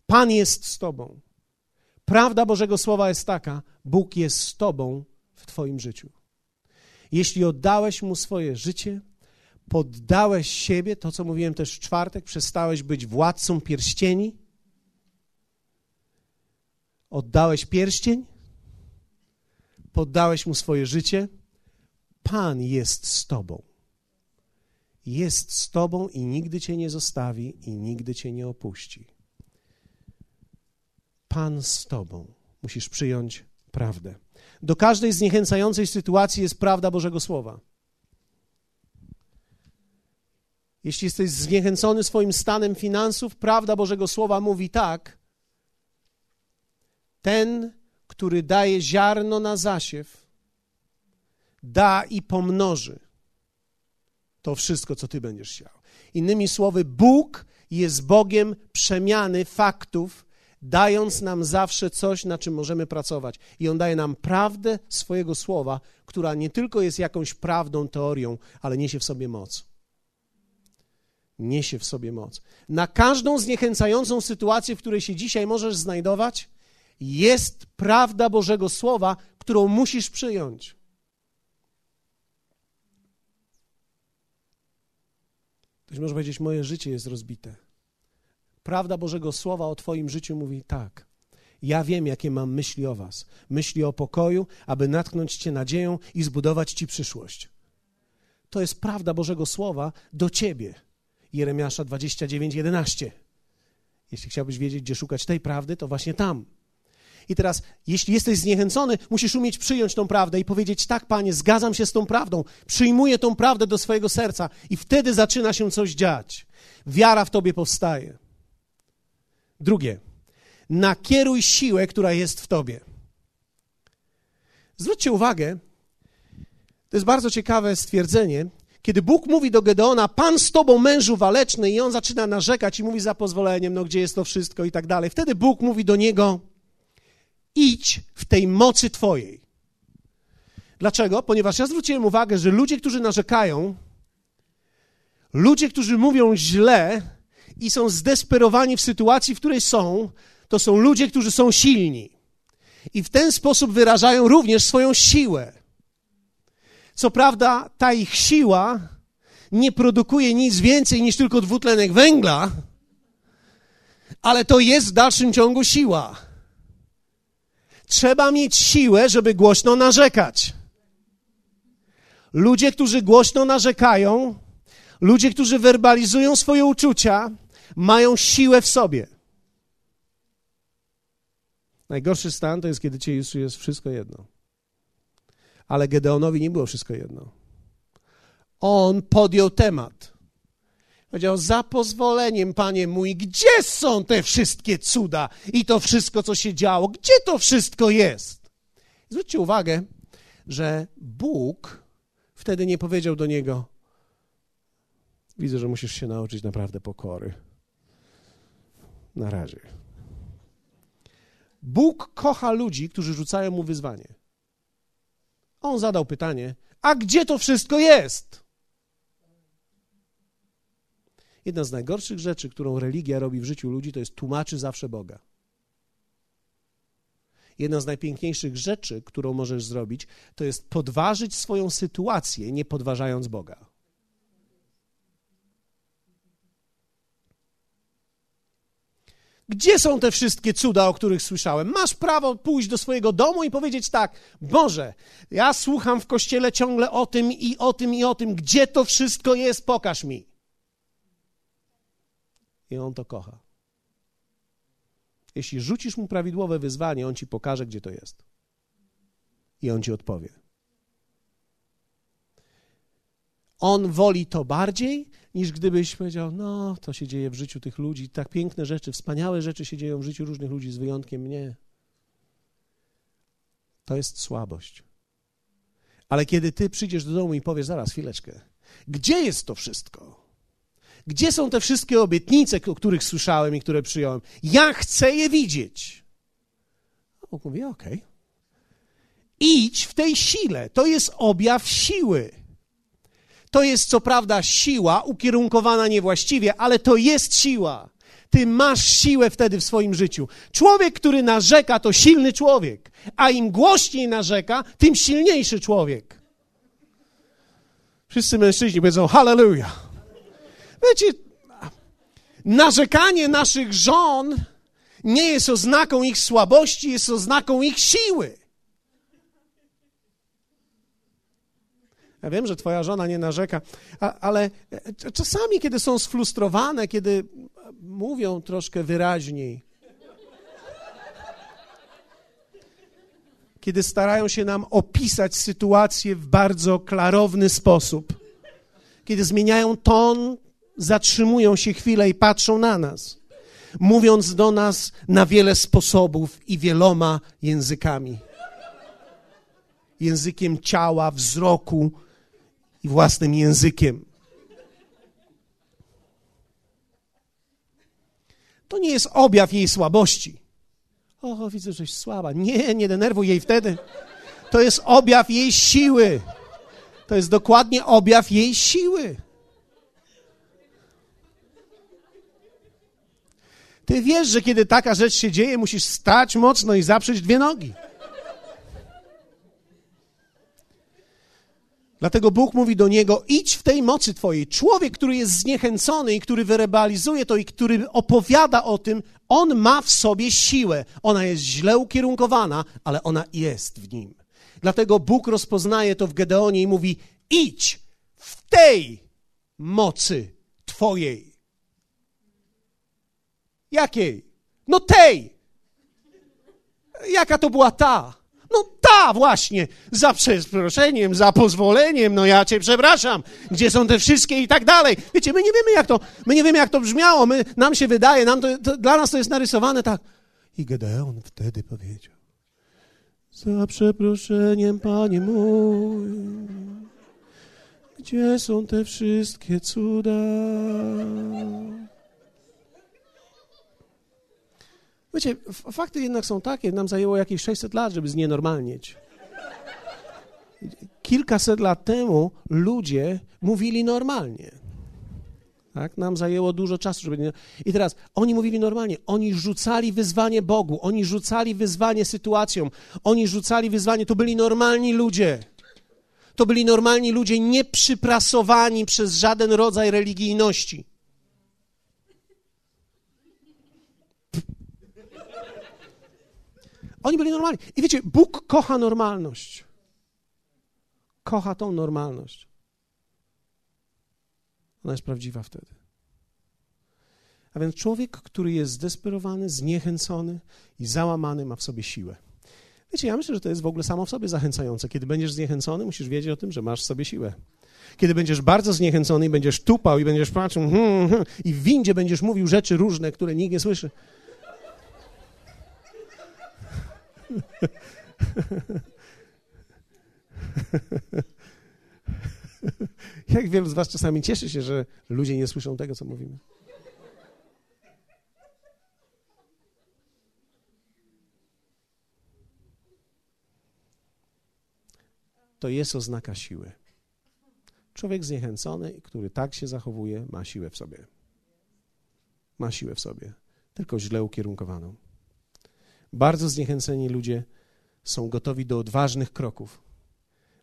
Pan jest z tobą. Prawda Bożego Słowa jest taka: Bóg jest z tobą w twoim życiu. Jeśli oddałeś mu swoje życie, poddałeś siebie, to co mówiłem też w czwartek, przestałeś być władcą pierścieni, oddałeś pierścień, poddałeś mu swoje życie, Pan jest z tobą. Jest z tobą i nigdy cię nie zostawi i nigdy cię nie opuści. Pan z tobą. Musisz przyjąć prawdę. Do każdej zniechęcającej sytuacji jest prawda Bożego Słowa. Jeśli jesteś zniechęcony swoim stanem finansów, prawda Bożego Słowa mówi tak: Ten, który daje ziarno na zasiew, da i pomnoży to wszystko, co ty będziesz chciał. Innymi słowy, Bóg jest Bogiem przemiany faktów, dając nam zawsze coś, na czym możemy pracować. I On daje nam prawdę swojego słowa, która nie tylko jest jakąś prawdą, teorią, ale niesie w sobie moc. Niesie w sobie moc. Na każdą zniechęcającą sytuację, w której się dzisiaj możesz znajdować, jest prawda Bożego Słowa, którą musisz przyjąć. Ktoś może powiedzieć, moje życie jest rozbite. Prawda Bożego Słowa o Twoim życiu mówi tak. Ja wiem, jakie mam myśli o Was. Myśli o pokoju, aby natknąć Cię nadzieją i zbudować Ci przyszłość. To jest prawda Bożego Słowa do Ciebie. Jeremiasza 29, 11. Jeśli chciałbyś wiedzieć, gdzie szukać tej prawdy, to właśnie tam. I teraz, jeśli jesteś zniechęcony, musisz umieć przyjąć tą prawdę i powiedzieć: Tak, panie, zgadzam się z tą prawdą, przyjmuję tą prawdę do swojego serca, i wtedy zaczyna się coś dziać. Wiara w tobie powstaje. Drugie, nakieruj siłę, która jest w tobie. Zwróćcie uwagę, to jest bardzo ciekawe stwierdzenie, kiedy Bóg mówi do Gedeona, Pan z tobą mężu waleczny, i on zaczyna narzekać i mówi za pozwoleniem, no gdzie jest to wszystko i tak dalej. Wtedy Bóg mówi do niego, idź w tej mocy Twojej. Dlaczego? Ponieważ ja zwróciłem uwagę, że ludzie, którzy narzekają, ludzie, którzy mówią źle i są zdesperowani w sytuacji, w której są, to są ludzie, którzy są silni. I w ten sposób wyrażają również swoją siłę. Co prawda, ta ich siła nie produkuje nic więcej niż tylko dwutlenek węgla, ale to jest w dalszym ciągu siła. Trzeba mieć siłę, żeby głośno narzekać. Ludzie, którzy głośno narzekają, ludzie, którzy werbalizują swoje uczucia, mają siłę w sobie. Najgorszy stan to jest, kiedy cię jest wszystko jedno. Ale Gedeonowi nie było wszystko jedno. On podjął temat. Powiedział, za pozwoleniem, panie mój, gdzie są te wszystkie cuda i to wszystko, co się działo? Gdzie to wszystko jest? Zwróćcie uwagę, że Bóg wtedy nie powiedział do niego, widzę, że musisz się nauczyć naprawdę pokory. Na razie. Bóg kocha ludzi, którzy rzucają mu wyzwanie. On zadał pytanie, a gdzie to wszystko jest? Jedna z najgorszych rzeczy, którą religia robi w życiu ludzi, to jest tłumaczy zawsze Boga. Jedna z najpiękniejszych rzeczy, którą możesz zrobić, to jest podważyć swoją sytuację, nie podważając Boga. Gdzie są te wszystkie cuda, o których słyszałem? Masz prawo pójść do swojego domu i powiedzieć tak: Boże, ja słucham w kościele ciągle o tym i o tym i o tym. Gdzie to wszystko jest? Pokaż mi i on to kocha. Jeśli rzucisz mu prawidłowe wyzwanie, on ci pokaże, gdzie to jest. I on ci odpowie. On woli to bardziej, niż gdybyś powiedział: No, to się dzieje w życiu tych ludzi, tak piękne rzeczy, wspaniałe rzeczy się dzieją w życiu różnych ludzi, z wyjątkiem mnie. To jest słabość. Ale kiedy ty przyjdziesz do domu i powiesz: Zaraz, chwileczkę, gdzie jest to wszystko? Gdzie są te wszystkie obietnice, o których słyszałem i które przyjąłem? Ja chcę je widzieć. Bóg mówi, okej. Okay. Idź w tej sile. To jest objaw siły. To jest co prawda siła ukierunkowana niewłaściwie, ale to jest siła. Ty masz siłę wtedy w swoim życiu. Człowiek, który narzeka, to silny człowiek, a im głośniej narzeka, tym silniejszy człowiek. Wszyscy mężczyźni powiedzą hallelujah. Wiecie, narzekanie naszych żon nie jest oznaką ich słabości, jest oznaką ich siły. Ja wiem, że twoja żona nie narzeka, ale e, czasami, kiedy są sfrustrowane, kiedy mówią troszkę wyraźniej, kiedy starają się nam opisać sytuację w bardzo klarowny sposób, kiedy zmieniają ton, zatrzymują się chwilę i patrzą na nas, mówiąc do nas na wiele sposobów i wieloma językami. Językiem ciała, wzroku i własnym językiem. To nie jest objaw jej słabości. O, widzę, żeś słaba. Nie, nie denerwuj jej wtedy. To jest objaw jej siły. To jest dokładnie objaw jej siły. Ty wiesz, że kiedy taka rzecz się dzieje, musisz stać mocno i zaprzeć dwie nogi. Dlatego Bóg mówi do niego: idź w tej mocy twojej. Człowiek, który jest zniechęcony i który wyrebalizuje to i który opowiada o tym, on ma w sobie siłę. Ona jest źle ukierunkowana, ale ona jest w nim. Dlatego Bóg rozpoznaje to w Gedeonie i mówi: idź w tej mocy twojej. Jakiej? No tej. Jaka to była ta? No ta właśnie, za przeproszeniem, za pozwoleniem, no ja cię przepraszam. Gdzie są te wszystkie i tak dalej. Wiecie, my nie wiemy jak to, my nie wiemy jak to brzmiało, my, nam się wydaje, nam to, to, dla nas to jest narysowane tak. I Gedeon wtedy powiedział, za przeproszeniem, Panie mój, gdzie są te wszystkie cuda? Wiecie, fakty jednak są takie, nam zajęło jakieś 600 lat, żeby znienormalnieć. Kilkaset lat temu ludzie mówili normalnie. Tak? Nam zajęło dużo czasu, żeby. I teraz oni mówili normalnie. Oni rzucali wyzwanie Bogu, oni rzucali wyzwanie sytuacjom, oni rzucali wyzwanie. To byli normalni ludzie. To byli normalni ludzie, nieprzyprasowani przez żaden rodzaj religijności. Oni byli normalni. I wiecie, Bóg kocha normalność. Kocha tą normalność. Ona jest prawdziwa wtedy. A więc człowiek, który jest zdesperowany, zniechęcony i załamany, ma w sobie siłę. Wiecie, ja myślę, że to jest w ogóle samo w sobie zachęcające. Kiedy będziesz zniechęcony, musisz wiedzieć o tym, że masz w sobie siłę. Kiedy będziesz bardzo zniechęcony i będziesz tupał i będziesz patrzył hmm, hmm, i w windzie będziesz mówił rzeczy różne, które nikt nie słyszy, Jak wielu z Was czasami cieszy się, że ludzie nie słyszą tego, co mówimy? To jest oznaka siły. Człowiek zniechęcony, który tak się zachowuje, ma siłę w sobie. Ma siłę w sobie, tylko źle ukierunkowaną. Bardzo zniechęceni ludzie są gotowi do odważnych kroków,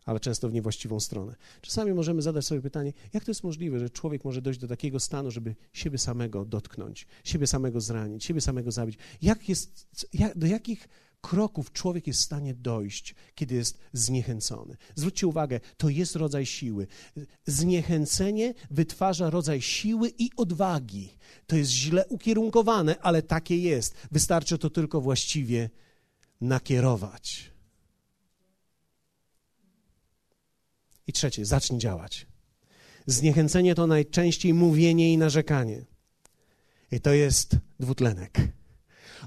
ale często w niewłaściwą stronę. Czasami możemy zadać sobie pytanie, jak to jest możliwe, że człowiek może dojść do takiego stanu, żeby siebie samego dotknąć, siebie samego zranić, siebie samego zabić. Jak jest, jak, do jakich kroków człowiek jest w stanie dojść, kiedy jest zniechęcony. Zwróćcie uwagę, to jest rodzaj siły. Zniechęcenie wytwarza rodzaj siły i odwagi. To jest źle ukierunkowane, ale takie jest. Wystarczy to tylko właściwie nakierować. I trzecie, zacznij działać. Zniechęcenie to najczęściej mówienie i narzekanie. I to jest dwutlenek.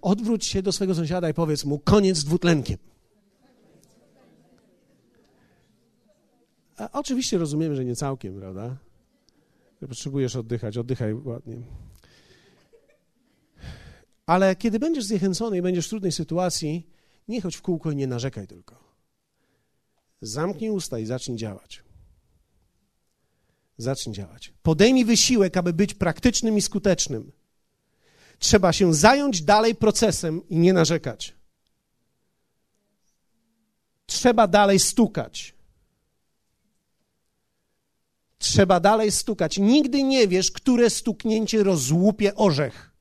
Odwróć się do swojego sąsiada i powiedz mu: koniec z dwutlenkiem. A oczywiście rozumiemy, że nie całkiem, prawda? Potrzebujesz oddychać, oddychaj ładnie. Ale kiedy będziesz zniechęcony i będziesz w trudnej sytuacji, nie chodź w kółko i nie narzekaj tylko. Zamknij usta i zacznij działać. Zacznij działać. Podejmij wysiłek, aby być praktycznym i skutecznym. Trzeba się zająć dalej procesem i nie narzekać. Trzeba dalej stukać. Trzeba dalej stukać. Nigdy nie wiesz, które stuknięcie rozłupie orzech.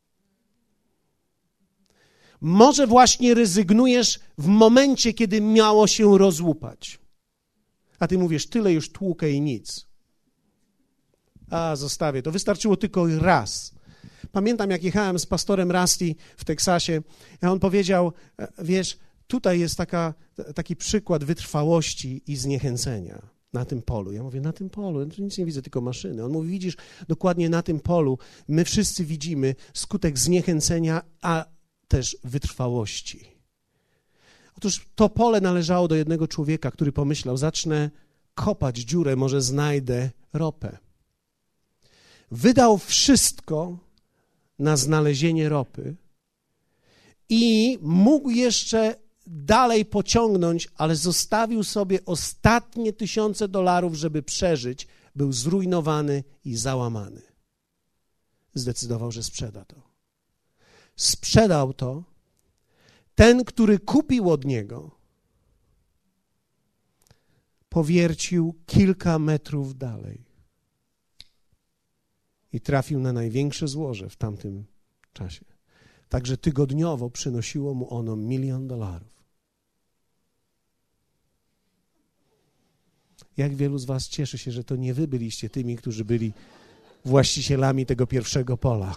Może właśnie rezygnujesz w momencie, kiedy miało się rozłupać. A ty mówisz, tyle już tłukę i nic. A, zostawię. To wystarczyło tylko raz. Pamiętam, jak jechałem z pastorem Rusty w Teksasie, a on powiedział, wiesz, tutaj jest taka, taki przykład wytrwałości i zniechęcenia na tym polu. Ja mówię, na tym polu, ja nic nie widzę, tylko maszyny. On mówi, widzisz, dokładnie na tym polu my wszyscy widzimy skutek zniechęcenia, a też wytrwałości. Otóż to pole należało do jednego człowieka, który pomyślał, zacznę kopać dziurę, może znajdę ropę. Wydał wszystko na znalezienie ropy i mógł jeszcze dalej pociągnąć, ale zostawił sobie ostatnie tysiące dolarów, żeby przeżyć. Był zrujnowany i załamany. Zdecydował, że sprzeda to. Sprzedał to. Ten, który kupił od niego, powiercił kilka metrów dalej i trafił na największe złoże w tamtym czasie. Także tygodniowo przynosiło mu ono milion dolarów. Jak wielu z Was cieszy się, że to nie Wy byliście tymi, którzy byli właścicielami tego pierwszego pola.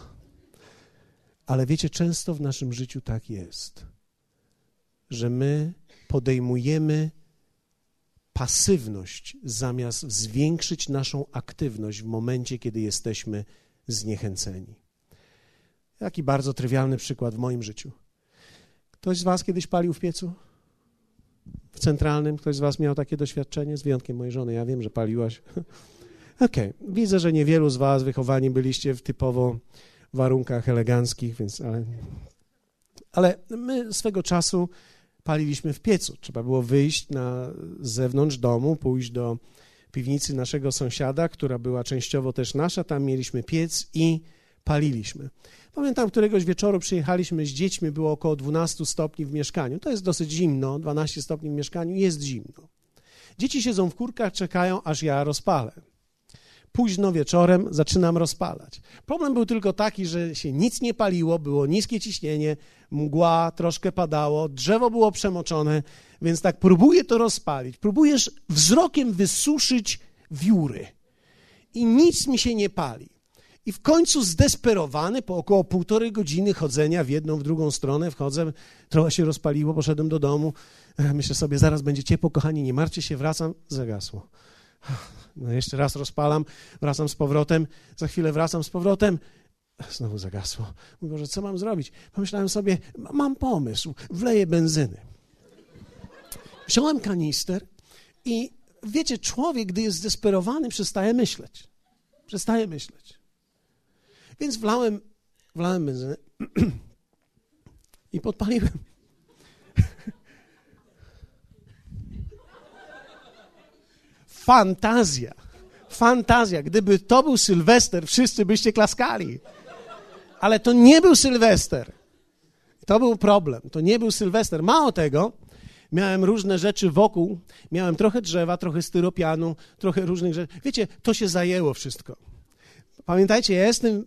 Ale wiecie, często w naszym życiu tak jest, że my podejmujemy pasywność zamiast zwiększyć naszą aktywność w momencie, kiedy jesteśmy zniechęceni. Jaki bardzo trywialny przykład w moim życiu. Ktoś z Was kiedyś palił w piecu? W centralnym? Ktoś z Was miał takie doświadczenie? Z wyjątkiem mojej żony. Ja wiem, że paliłaś. Okej, okay. widzę, że niewielu z Was wychowani byliście w typowo warunkach eleganckich, więc ale, ale my swego czasu paliliśmy w piecu. Trzeba było wyjść na zewnątrz domu, pójść do piwnicy naszego sąsiada, która była częściowo też nasza. Tam mieliśmy piec i paliliśmy. Pamiętam, któregoś wieczoru przyjechaliśmy z dziećmi, było około 12 stopni w mieszkaniu. To jest dosyć zimno, 12 stopni w mieszkaniu jest zimno. Dzieci siedzą w kurkach, czekają, aż ja rozpalę późno wieczorem zaczynam rozpalać. Problem był tylko taki, że się nic nie paliło, było niskie ciśnienie, mgła, troszkę padało, drzewo było przemoczone, więc tak próbuję to rozpalić. Próbujesz wzrokiem wysuszyć wióry i nic mi się nie pali. I w końcu zdesperowany, po około półtorej godziny chodzenia w jedną, w drugą stronę, wchodzę, trochę się rozpaliło, poszedłem do domu. Myślę sobie, zaraz będzie ciepło, kochani, nie martwcie się, wracam, zagasło. No jeszcze raz rozpalam, wracam z powrotem, za chwilę wracam z powrotem. Znowu zagasło. Mówię, Boże, co mam zrobić? Pomyślałem sobie, mam pomysł, wleję benzyny. Wziąłem kanister i wiecie, człowiek, gdy jest zdesperowany, przestaje myśleć. Przestaje myśleć. Więc wlałem, wlałem benzynę i podpaliłem. Fantazja. Fantazja. Gdyby to był Sylwester, wszyscy byście klaskali. Ale to nie był Sylwester. To był problem. To nie był Sylwester. Mało tego, miałem różne rzeczy wokół. Miałem trochę drzewa, trochę styropianu, trochę różnych rzeczy. Wiecie, to się zajęło wszystko. Pamiętajcie, ja jestem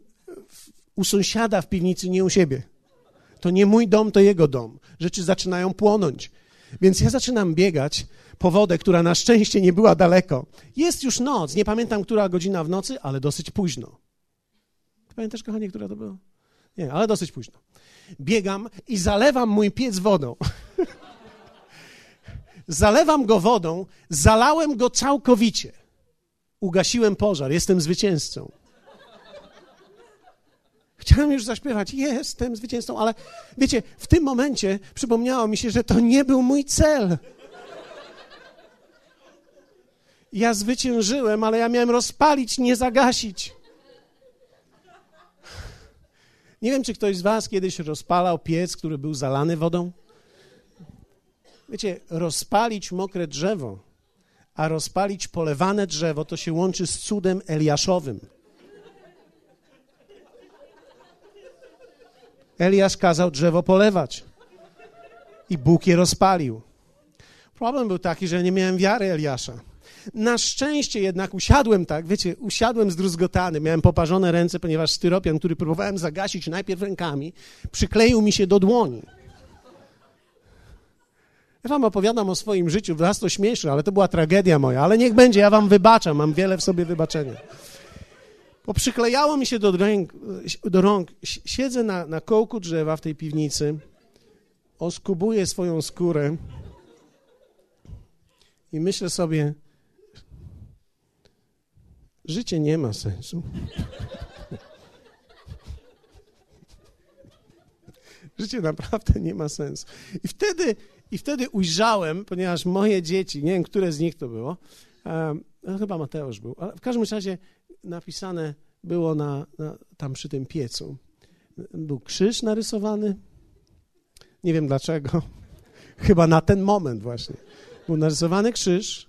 u sąsiada w piwnicy, nie u siebie. To nie mój dom, to jego dom. Rzeczy zaczynają płonąć. Więc ja zaczynam biegać po wodę, która na szczęście nie była daleko. Jest już noc, nie pamiętam, która godzina w nocy, ale dosyć późno. Pamiętasz, kochanie, która to była? Nie, ale dosyć późno. Biegam i zalewam mój piec wodą. zalewam go wodą, zalałem go całkowicie. Ugasiłem pożar, jestem zwycięzcą. Chciałem już zaśpiewać, jestem zwycięzcą, ale wiecie, w tym momencie przypomniało mi się, że to nie był mój cel. Ja zwyciężyłem, ale ja miałem rozpalić, nie zagasić. Nie wiem, czy ktoś z Was kiedyś rozpalał piec, który był zalany wodą. Wiecie, rozpalić mokre drzewo, a rozpalić polewane drzewo to się łączy z cudem Eliaszowym. Eliasz kazał drzewo polewać i Bóg je rozpalił. Problem był taki, że nie miałem wiary Eliasza. Na szczęście jednak usiadłem tak, wiecie, usiadłem zdruzgotany, miałem poparzone ręce, ponieważ styropian, który próbowałem zagasić najpierw rękami, przykleił mi się do dłoni. Ja wam opowiadam o swoim życiu, was to śmieszy, ale to była tragedia moja, ale niech będzie, ja wam wybaczam, mam wiele w sobie wybaczenia. Bo przyklejało mi się do rąk, do rąk. siedzę na, na kołku drzewa w tej piwnicy, oskubuję swoją skórę i myślę sobie, życie nie ma sensu. Życie naprawdę nie ma sensu. I wtedy, I wtedy ujrzałem, ponieważ moje dzieci, nie wiem, które z nich to było, um, chyba Mateusz był, ale w każdym razie napisane było na, na, tam przy tym piecu. Był krzyż narysowany. Nie wiem dlaczego. Chyba na ten moment właśnie. Był narysowany krzyż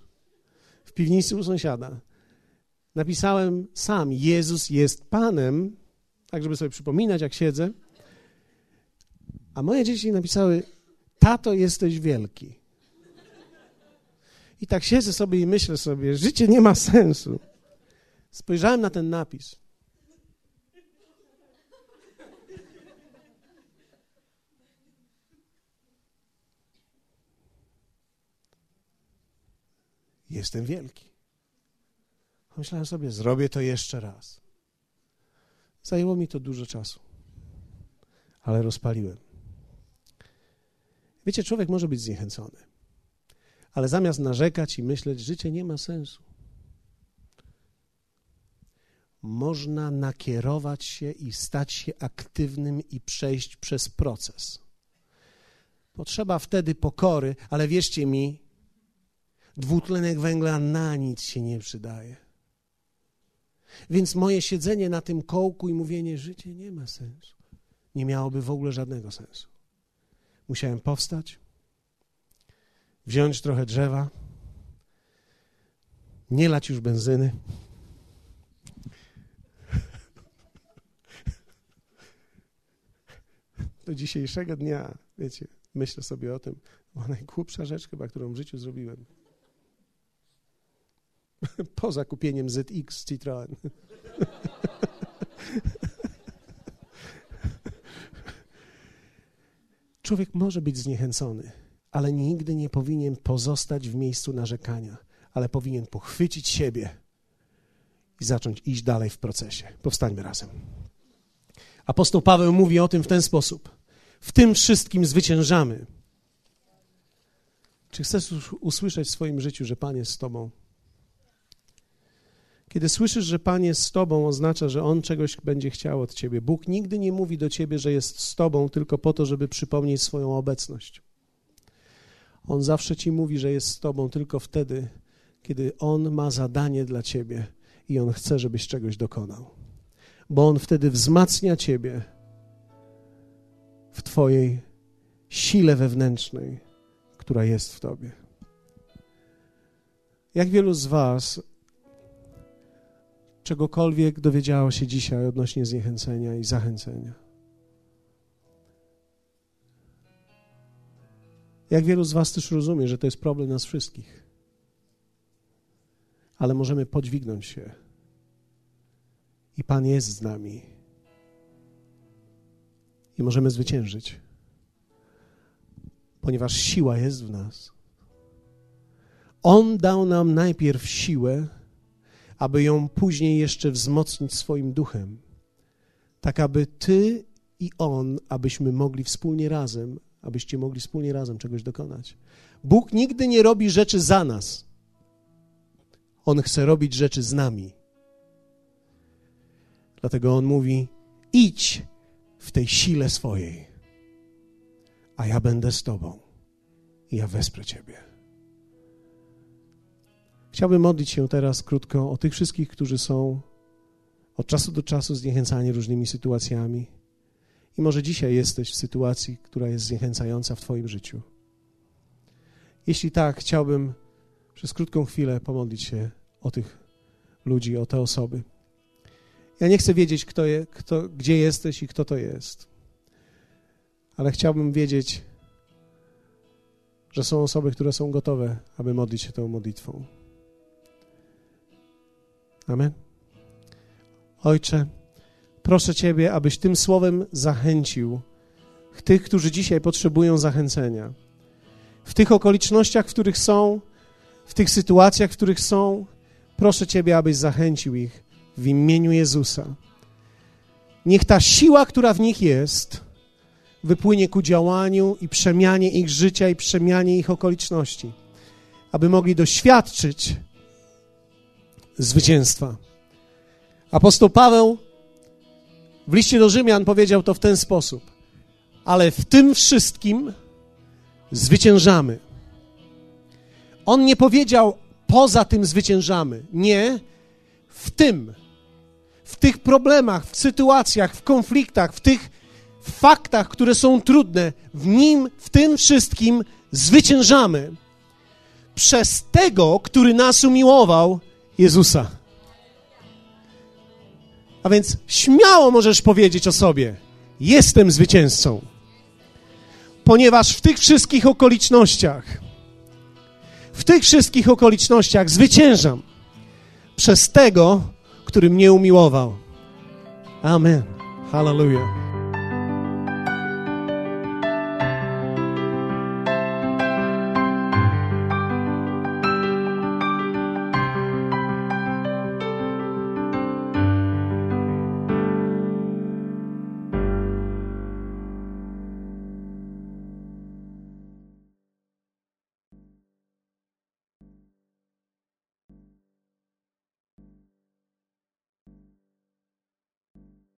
w piwnicy u sąsiada. Napisałem sam: Jezus jest Panem, tak żeby sobie przypominać, jak siedzę. A moje dzieci napisały: Tato, jesteś wielki. I tak siedzę sobie i myślę sobie: Życie nie ma sensu. Spojrzałem na ten napis. Jestem wielki. Myślałem sobie, zrobię to jeszcze raz. Zajęło mi to dużo czasu, ale rozpaliłem. Wiecie, człowiek może być zniechęcony, ale zamiast narzekać i myśleć, życie nie ma sensu, można nakierować się i stać się aktywnym i przejść przez proces. Potrzeba wtedy pokory, ale wierzcie mi, dwutlenek węgla na nic się nie przydaje. Więc moje siedzenie na tym kołku i mówienie, życie nie ma sensu, nie miałoby w ogóle żadnego sensu. Musiałem powstać, wziąć trochę drzewa, nie lać już benzyny. Do dzisiejszego dnia, wiecie, myślę sobie o tym, była najgłupsza rzecz chyba, którą w życiu zrobiłem. Poza kupieniem ZX Citroen. Człowiek może być zniechęcony, ale nigdy nie powinien pozostać w miejscu narzekania, ale powinien pochwycić siebie i zacząć iść dalej w procesie. Powstańmy razem. Apostoł Paweł mówi o tym w ten sposób. W tym wszystkim zwyciężamy. Czy chcesz usłyszeć w swoim życiu, że Pan jest z Tobą? Kiedy słyszysz, że Pan jest z Tobą, oznacza, że On czegoś będzie chciał od Ciebie. Bóg nigdy nie mówi do Ciebie, że jest z Tobą tylko po to, żeby przypomnieć swoją obecność. On zawsze Ci mówi, że jest z Tobą tylko wtedy, kiedy On ma zadanie dla Ciebie i On chce, żebyś czegoś dokonał. Bo On wtedy wzmacnia Ciebie w Twojej sile wewnętrznej, która jest w Tobie. Jak wielu z Was czegokolwiek dowiedziało się dzisiaj odnośnie zniechęcenia i zachęcenia. Jak wielu z Was też rozumie, że to jest problem nas wszystkich, ale możemy podźwignąć się i Pan jest z nami i możemy zwyciężyć, ponieważ siła jest w nas. On dał nam najpierw siłę, aby ją później jeszcze wzmocnić swoim duchem, tak aby Ty i On, abyśmy mogli wspólnie razem, abyście mogli wspólnie razem czegoś dokonać. Bóg nigdy nie robi rzeczy za nas. On chce robić rzeczy z nami. Dlatego On mówi: idź w tej sile swojej, a ja będę z Tobą i ja wesprę Ciebie. Chciałbym modlić się teraz krótko o tych wszystkich, którzy są od czasu do czasu zniechęcani różnymi sytuacjami. I może dzisiaj jesteś w sytuacji, która jest zniechęcająca w Twoim życiu. Jeśli tak, chciałbym przez krótką chwilę pomodlić się o tych ludzi, o te osoby. Ja nie chcę wiedzieć, kto je, kto, gdzie jesteś i kto to jest, ale chciałbym wiedzieć, że są osoby, które są gotowe, aby modlić się tą modlitwą. Amen. Ojcze, proszę Ciebie, abyś tym słowem zachęcił tych, którzy dzisiaj potrzebują zachęcenia. W tych okolicznościach, w których są, w tych sytuacjach, w których są, proszę Ciebie, abyś zachęcił ich w imieniu Jezusa. Niech ta siła, która w nich jest, wypłynie ku działaniu i przemianie ich życia i przemianie ich okoliczności, aby mogli doświadczyć zwycięstwa. Apostoł Paweł w liście do Rzymian powiedział to w ten sposób: Ale w tym wszystkim zwyciężamy. On nie powiedział, poza tym zwyciężamy. Nie, w tym, w tych problemach, w sytuacjach, w konfliktach, w tych faktach, które są trudne, w nim, w tym wszystkim zwyciężamy. Przez tego, który nas umiłował, Jezusa. A więc śmiało możesz powiedzieć o sobie: Jestem zwycięzcą. Ponieważ w tych wszystkich okolicznościach, w tych wszystkich okolicznościach zwyciężam przez tego, który mnie umiłował. Amen. Hallelujah.